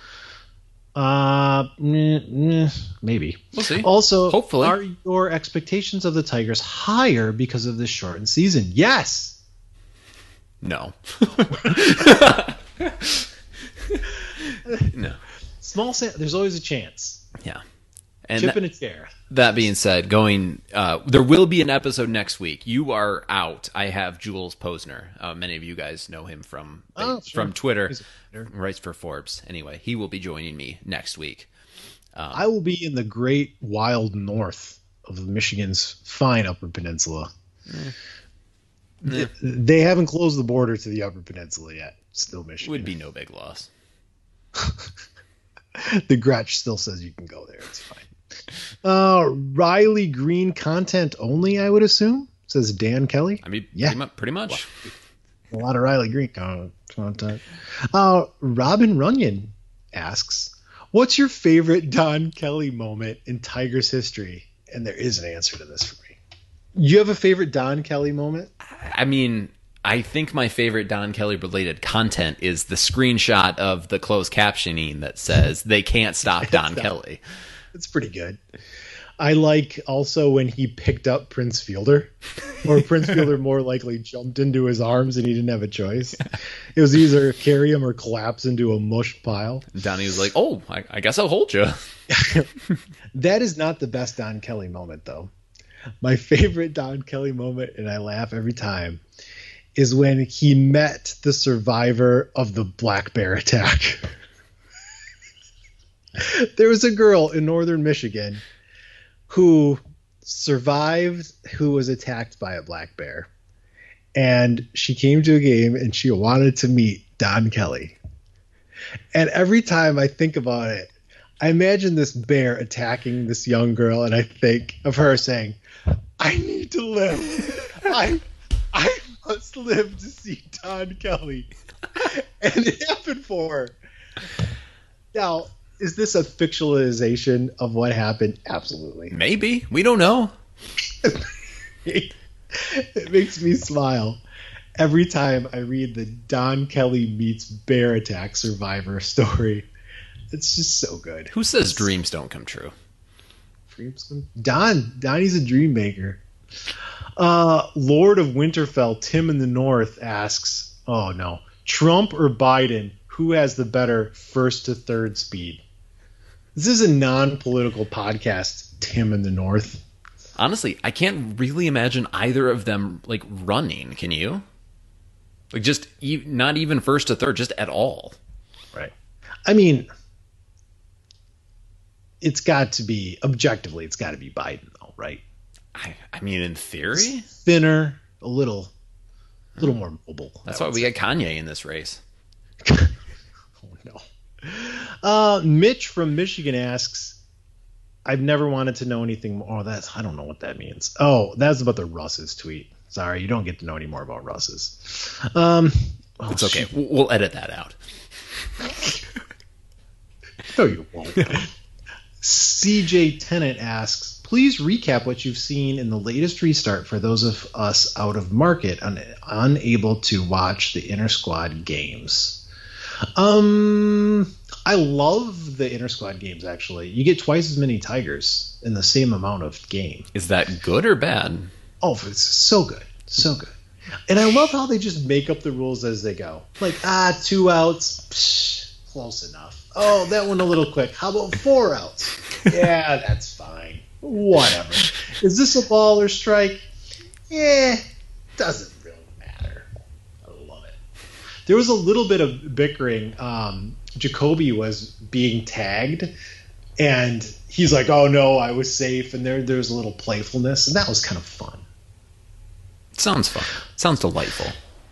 Uh, maybe. We'll see. Also, Hopefully. are your expectations of the Tigers higher because of this shortened season? Yes. No. [LAUGHS] [LAUGHS] no. Small sa- There's always a chance. Yeah. And Chip that, in a chair. That being said, going uh, there will be an episode next week. You are out. I have Jules Posner. Uh, many of you guys know him from Oh, sure. from Twitter. Writes for Forbes. Anyway, he will be joining me next week. I will be in the great wild north of Michigan's fine Upper Peninsula. Th- They haven't closed the border to the Upper Peninsula yet. Still Michigan. Would be no big loss. [LAUGHS] the Gretsch still says you can go there. It's fine. Uh, Riley Greene content only, I would assume, says Dan Kelly. I mean, Yeah. pretty much. Pretty much. A lot of Riley Greene con- content. Uh, Robin Runyon asks, "What's your favorite Don Kelly moment in Tigers history?" And there is an answer to this for me. You have a favorite Don Kelly moment? I mean, I think my favorite Don Kelly related content is the screenshot of the closed captioning that says they can't stop [LAUGHS] Don Kelly. It's pretty good. I like also when he picked up Prince Fielder, or Prince [LAUGHS] Fielder more likely jumped into his arms and he didn't have a choice. It was either carry him or collapse into a mush pile. Donnie was like, "Oh, I, I guess I'll hold you." [LAUGHS] That is not the best Don Kelly moment, though. My favorite Don Kelly moment, and I laugh every time, is when he met the survivor of the black bear attack. [LAUGHS] [LAUGHS] there was a girl in northern Michigan who survived, who was attacked by a black bear. And she came to a game and she wanted to meet Don Kelly. And every time I think about it, I imagine this bear attacking this young girl, and I think of her saying, "I need to live. I, I must live to see Don Kelly." [LAUGHS] And it happened for her. Now, is this a fictionalization of what happened? Absolutely. Maybe we don't know. [LAUGHS] it makes me smile every time I read the Don Kelly meets bear attack survivor story. It's just so good. Who says dreams don't come true? Dreams come. Don. Donnie's a dream maker. Uh, Lord of Winterfell, Tim in the North asks, "Oh no, Trump or Biden? Who has the better first to third speed?" This is a non-political podcast. Tim in the North. Honestly, I can't really imagine either of them like running. Can you? Like just e- not even first to third, just at all. Right. I mean, it's got to be objectively, it's got to be Biden, though, right? I, I mean, in theory, thinner, a little, a little hmm. more mobile. that's why we say. got Kanye in this race. [LAUGHS] Oh no. Uh, Mitch from Michigan asks, "I've never wanted to know anything more." Oh, that's I don't know what that means. Oh, that's about the Russ's tweet. Sorry, you don't get to know any more about Russ's. Um, oh, It's okay. shoot. We'll we'll edit that out. [LAUGHS] No, you won't. CJ Tennant asks, please recap what you've seen in the latest restart for those of us out of market and unable to watch the inner squad games. Um, I love the inter squad games. Actually, you get twice as many tigers in the same amount of game. Is that good or bad? Oh, it's so good, so good. And I love how they just make up the rules as they go. Like, ah, two outs, psh, close enough. Oh, that one a little quick. How about four outs? Yeah, [LAUGHS] that's fine. Whatever. Is this a ball or strike? Yeah, doesn't really matter. I love it. There was a little bit of bickering. Um, Jacoby was being tagged, and he's like, "Oh no, I was safe," and there there was a little playfulness, and that was kind of fun. Sounds fun. Sounds delightful.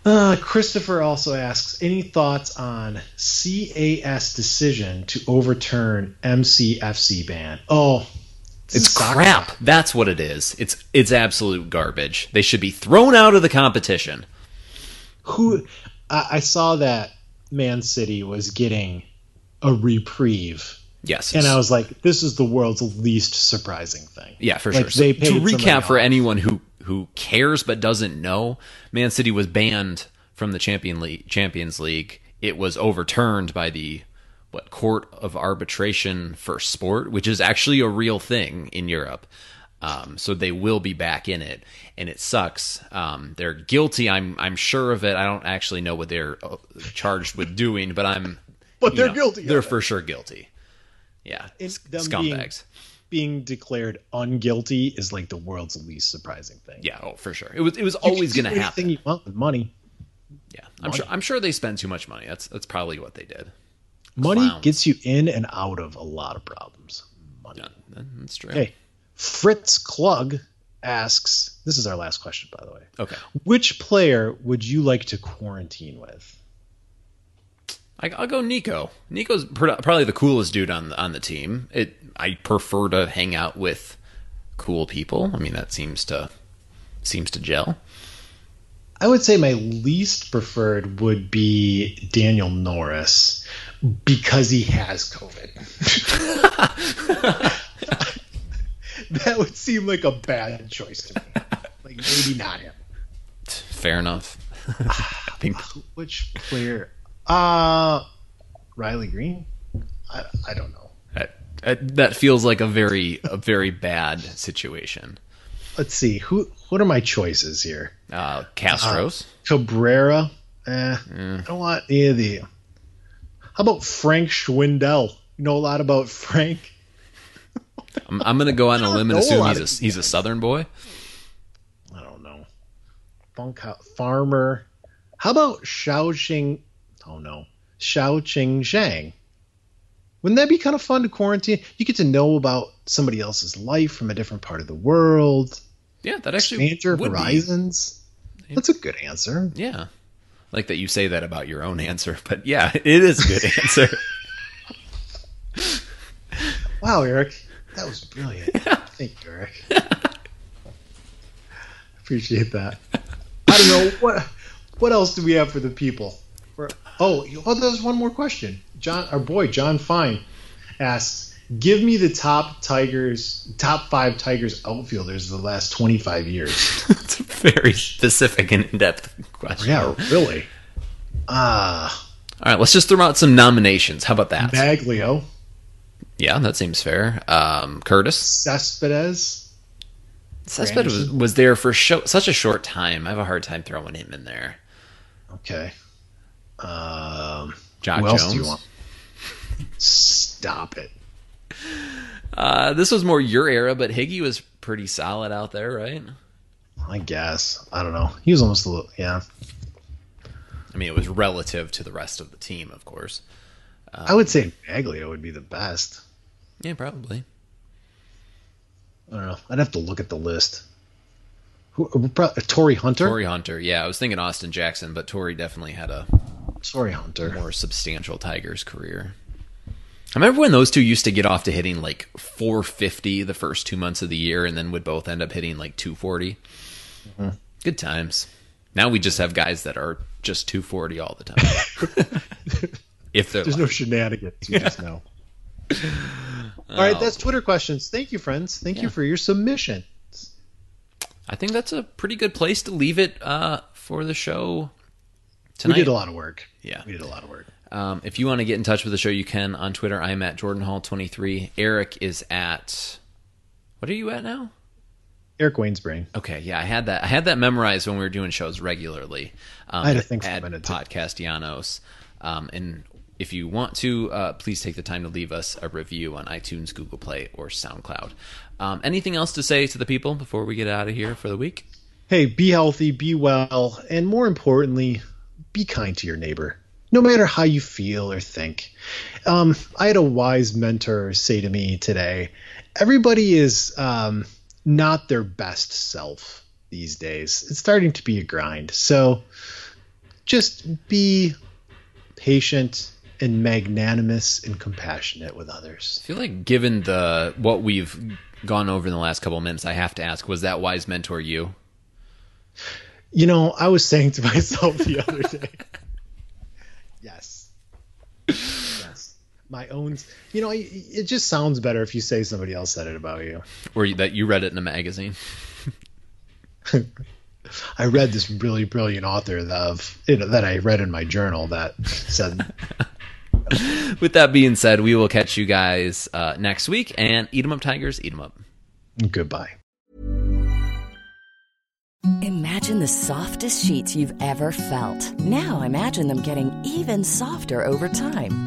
Uh, Christopher also asks, any thoughts on CAS decision to overturn MCFC ban? Oh, It's crap. That's what it is. It's it's absolute garbage. They should be thrown out of the competition. Who I, I saw that Man City was getting a reprieve, Yes. and I was like, this is the world's least surprising thing. Yeah, for Like, sure. So they to recap for anyone who who cares but doesn't know, Man City was banned from the Champion League, Champions League. It was overturned by the what Court of Arbitration for Sport, which is actually a real thing in Europe. Um, so they will be back in it, and it sucks. Um, they're guilty. I'm I'm sure of it. I don't actually know what they're uh, charged with doing, but I'm. But they're know, guilty They're for sure guilty. Yeah, It's them scumbags. Being declared unguilty is like the world's least surprising thing. Yeah, oh for sure. It was it was You always going to happen. anything you want with money. Yeah, I'm sure. I'm sure they spend too much money. That's that's probably what they did. Money Clowns. gets you in and out of a lot of problems. Money. Yeah, that's true. Okay. Fritz Klug asks, this is our last question, by the way. Okay. Which player would you like to quarantine with? I, I'll go Nico. Nico's pr- probably the coolest dude on the, on the team. It. I prefer to hang out with cool people. I mean, that seems to seems to gel. I would say my least preferred would be Daniel Norris because he has COVID. [LAUGHS] [LAUGHS] [LAUGHS] that would seem like a bad choice to me. Like maybe not him. Fair enough. I think Which player? Uh Riley Greene? I, I don't know. that, that feels like a very a very bad situation. Let's see. Who what are my choices here? Uh, Castro's. Cabrera. Eh, I don't want any of the. How about Frank Schwindel? You know a lot about Frank. I'm, I'm going to go out on a limb and know a assume he's a he's a Southern boy. I don't know. Bunkhouse Farmer. How about Xiaoqing? Oh no, Xiaoqing Zhang. Wouldn't that be kind of fun to quarantine? You get to know about somebody else's life from a different part of the world. Yeah, that actually Expand your would be. horizons. That's a good answer. Yeah. Like that you say that about your own answer, but yeah, [LAUGHS] it is a good answer. [LAUGHS] Wow, Eric, that was [LAUGHS] brilliant. Thank you, Eric. [LAUGHS] Appreciate that. I don't know what what else do we have for the people. We're- oh, oh, there's one more question. John, our boy John Fine asks, "Give me the top Tigers, top five Tigers outfielders of the last 25 years." [LAUGHS] it's a very specific and in-depth question. yeah, really. Ah, All right, let's just throw out some nominations. How about that? Magglio, yeah, that seems fair. Um, Curtis. Cespedes. Cespedes was, was there for sho- such a short time. I have a hard time throwing him in there. Okay. Um, Jacque who else Jones. do you want? Stop it. Uh, this was more your era, but Higgy was pretty solid out there, right? I guess. I don't know. He was almost a little, yeah. I mean, it was relative to the rest of the team, of course. I would say Magglio would be the best. Yeah, probably. I don't know. I'd have to look at the list. Who, uh, pro- uh, Torii Hunter. Torii Hunter. Yeah, I was thinking Austin Jackson, but Torii definitely had a Torii Hunter. more substantial Tigers career. I remember when those two used to get off to hitting like 450 the first two months of the year, and then would both end up hitting like 240. Mm-hmm. Good times. Now we just have guys that are just 240 all the time. [LAUGHS] if There's no shenanigans. You just know. [LAUGHS] All right, that's Twitter questions. Thank you, friends. Thank you for your submission. I think that's a pretty good place to leave it uh, for the show tonight. We did a lot of work. Yeah. We did a lot of work. Um, if you want to get in touch with the show, you can on Twitter. I'm at Jordan Hall 23. Eric is at. What are you at now? Eric Waynesbrain. Okay, yeah, I had that. I had that memorized when we were doing shows regularly. Um, I had to think for a minute. Podcastellanos. Um, and if you want to, uh, please take the time to leave us a review on iTunes, Google Play, or SoundCloud. Um, anything else to say to the people before we get out of here for the week? Hey, be healthy, be well, and more importantly, be kind to your neighbor, no matter how you feel or think. Um, I had a wise mentor say to me today everybody is um, not their best self these days. It's starting to be a grind. So just be patient and magnanimous and compassionate with others. I feel like, given the what we've gone over in the last couple of minutes, I have to ask: Was that wise mentor you? You know, I was saying to [LAUGHS] myself the other day. yes. Yes. My own. You know, it it just sounds better if you say somebody else said it about you. Or that you read it in a magazine? [LAUGHS] I read this really brilliant author of you know, that I read in my journal that said, [LAUGHS] With that being said, we will catch you guys uh, next week and eat 'em up, Tigers, eat 'em up. "Goodbye." Imagine the softest sheets you've ever felt. Now imagine them getting even softer over time.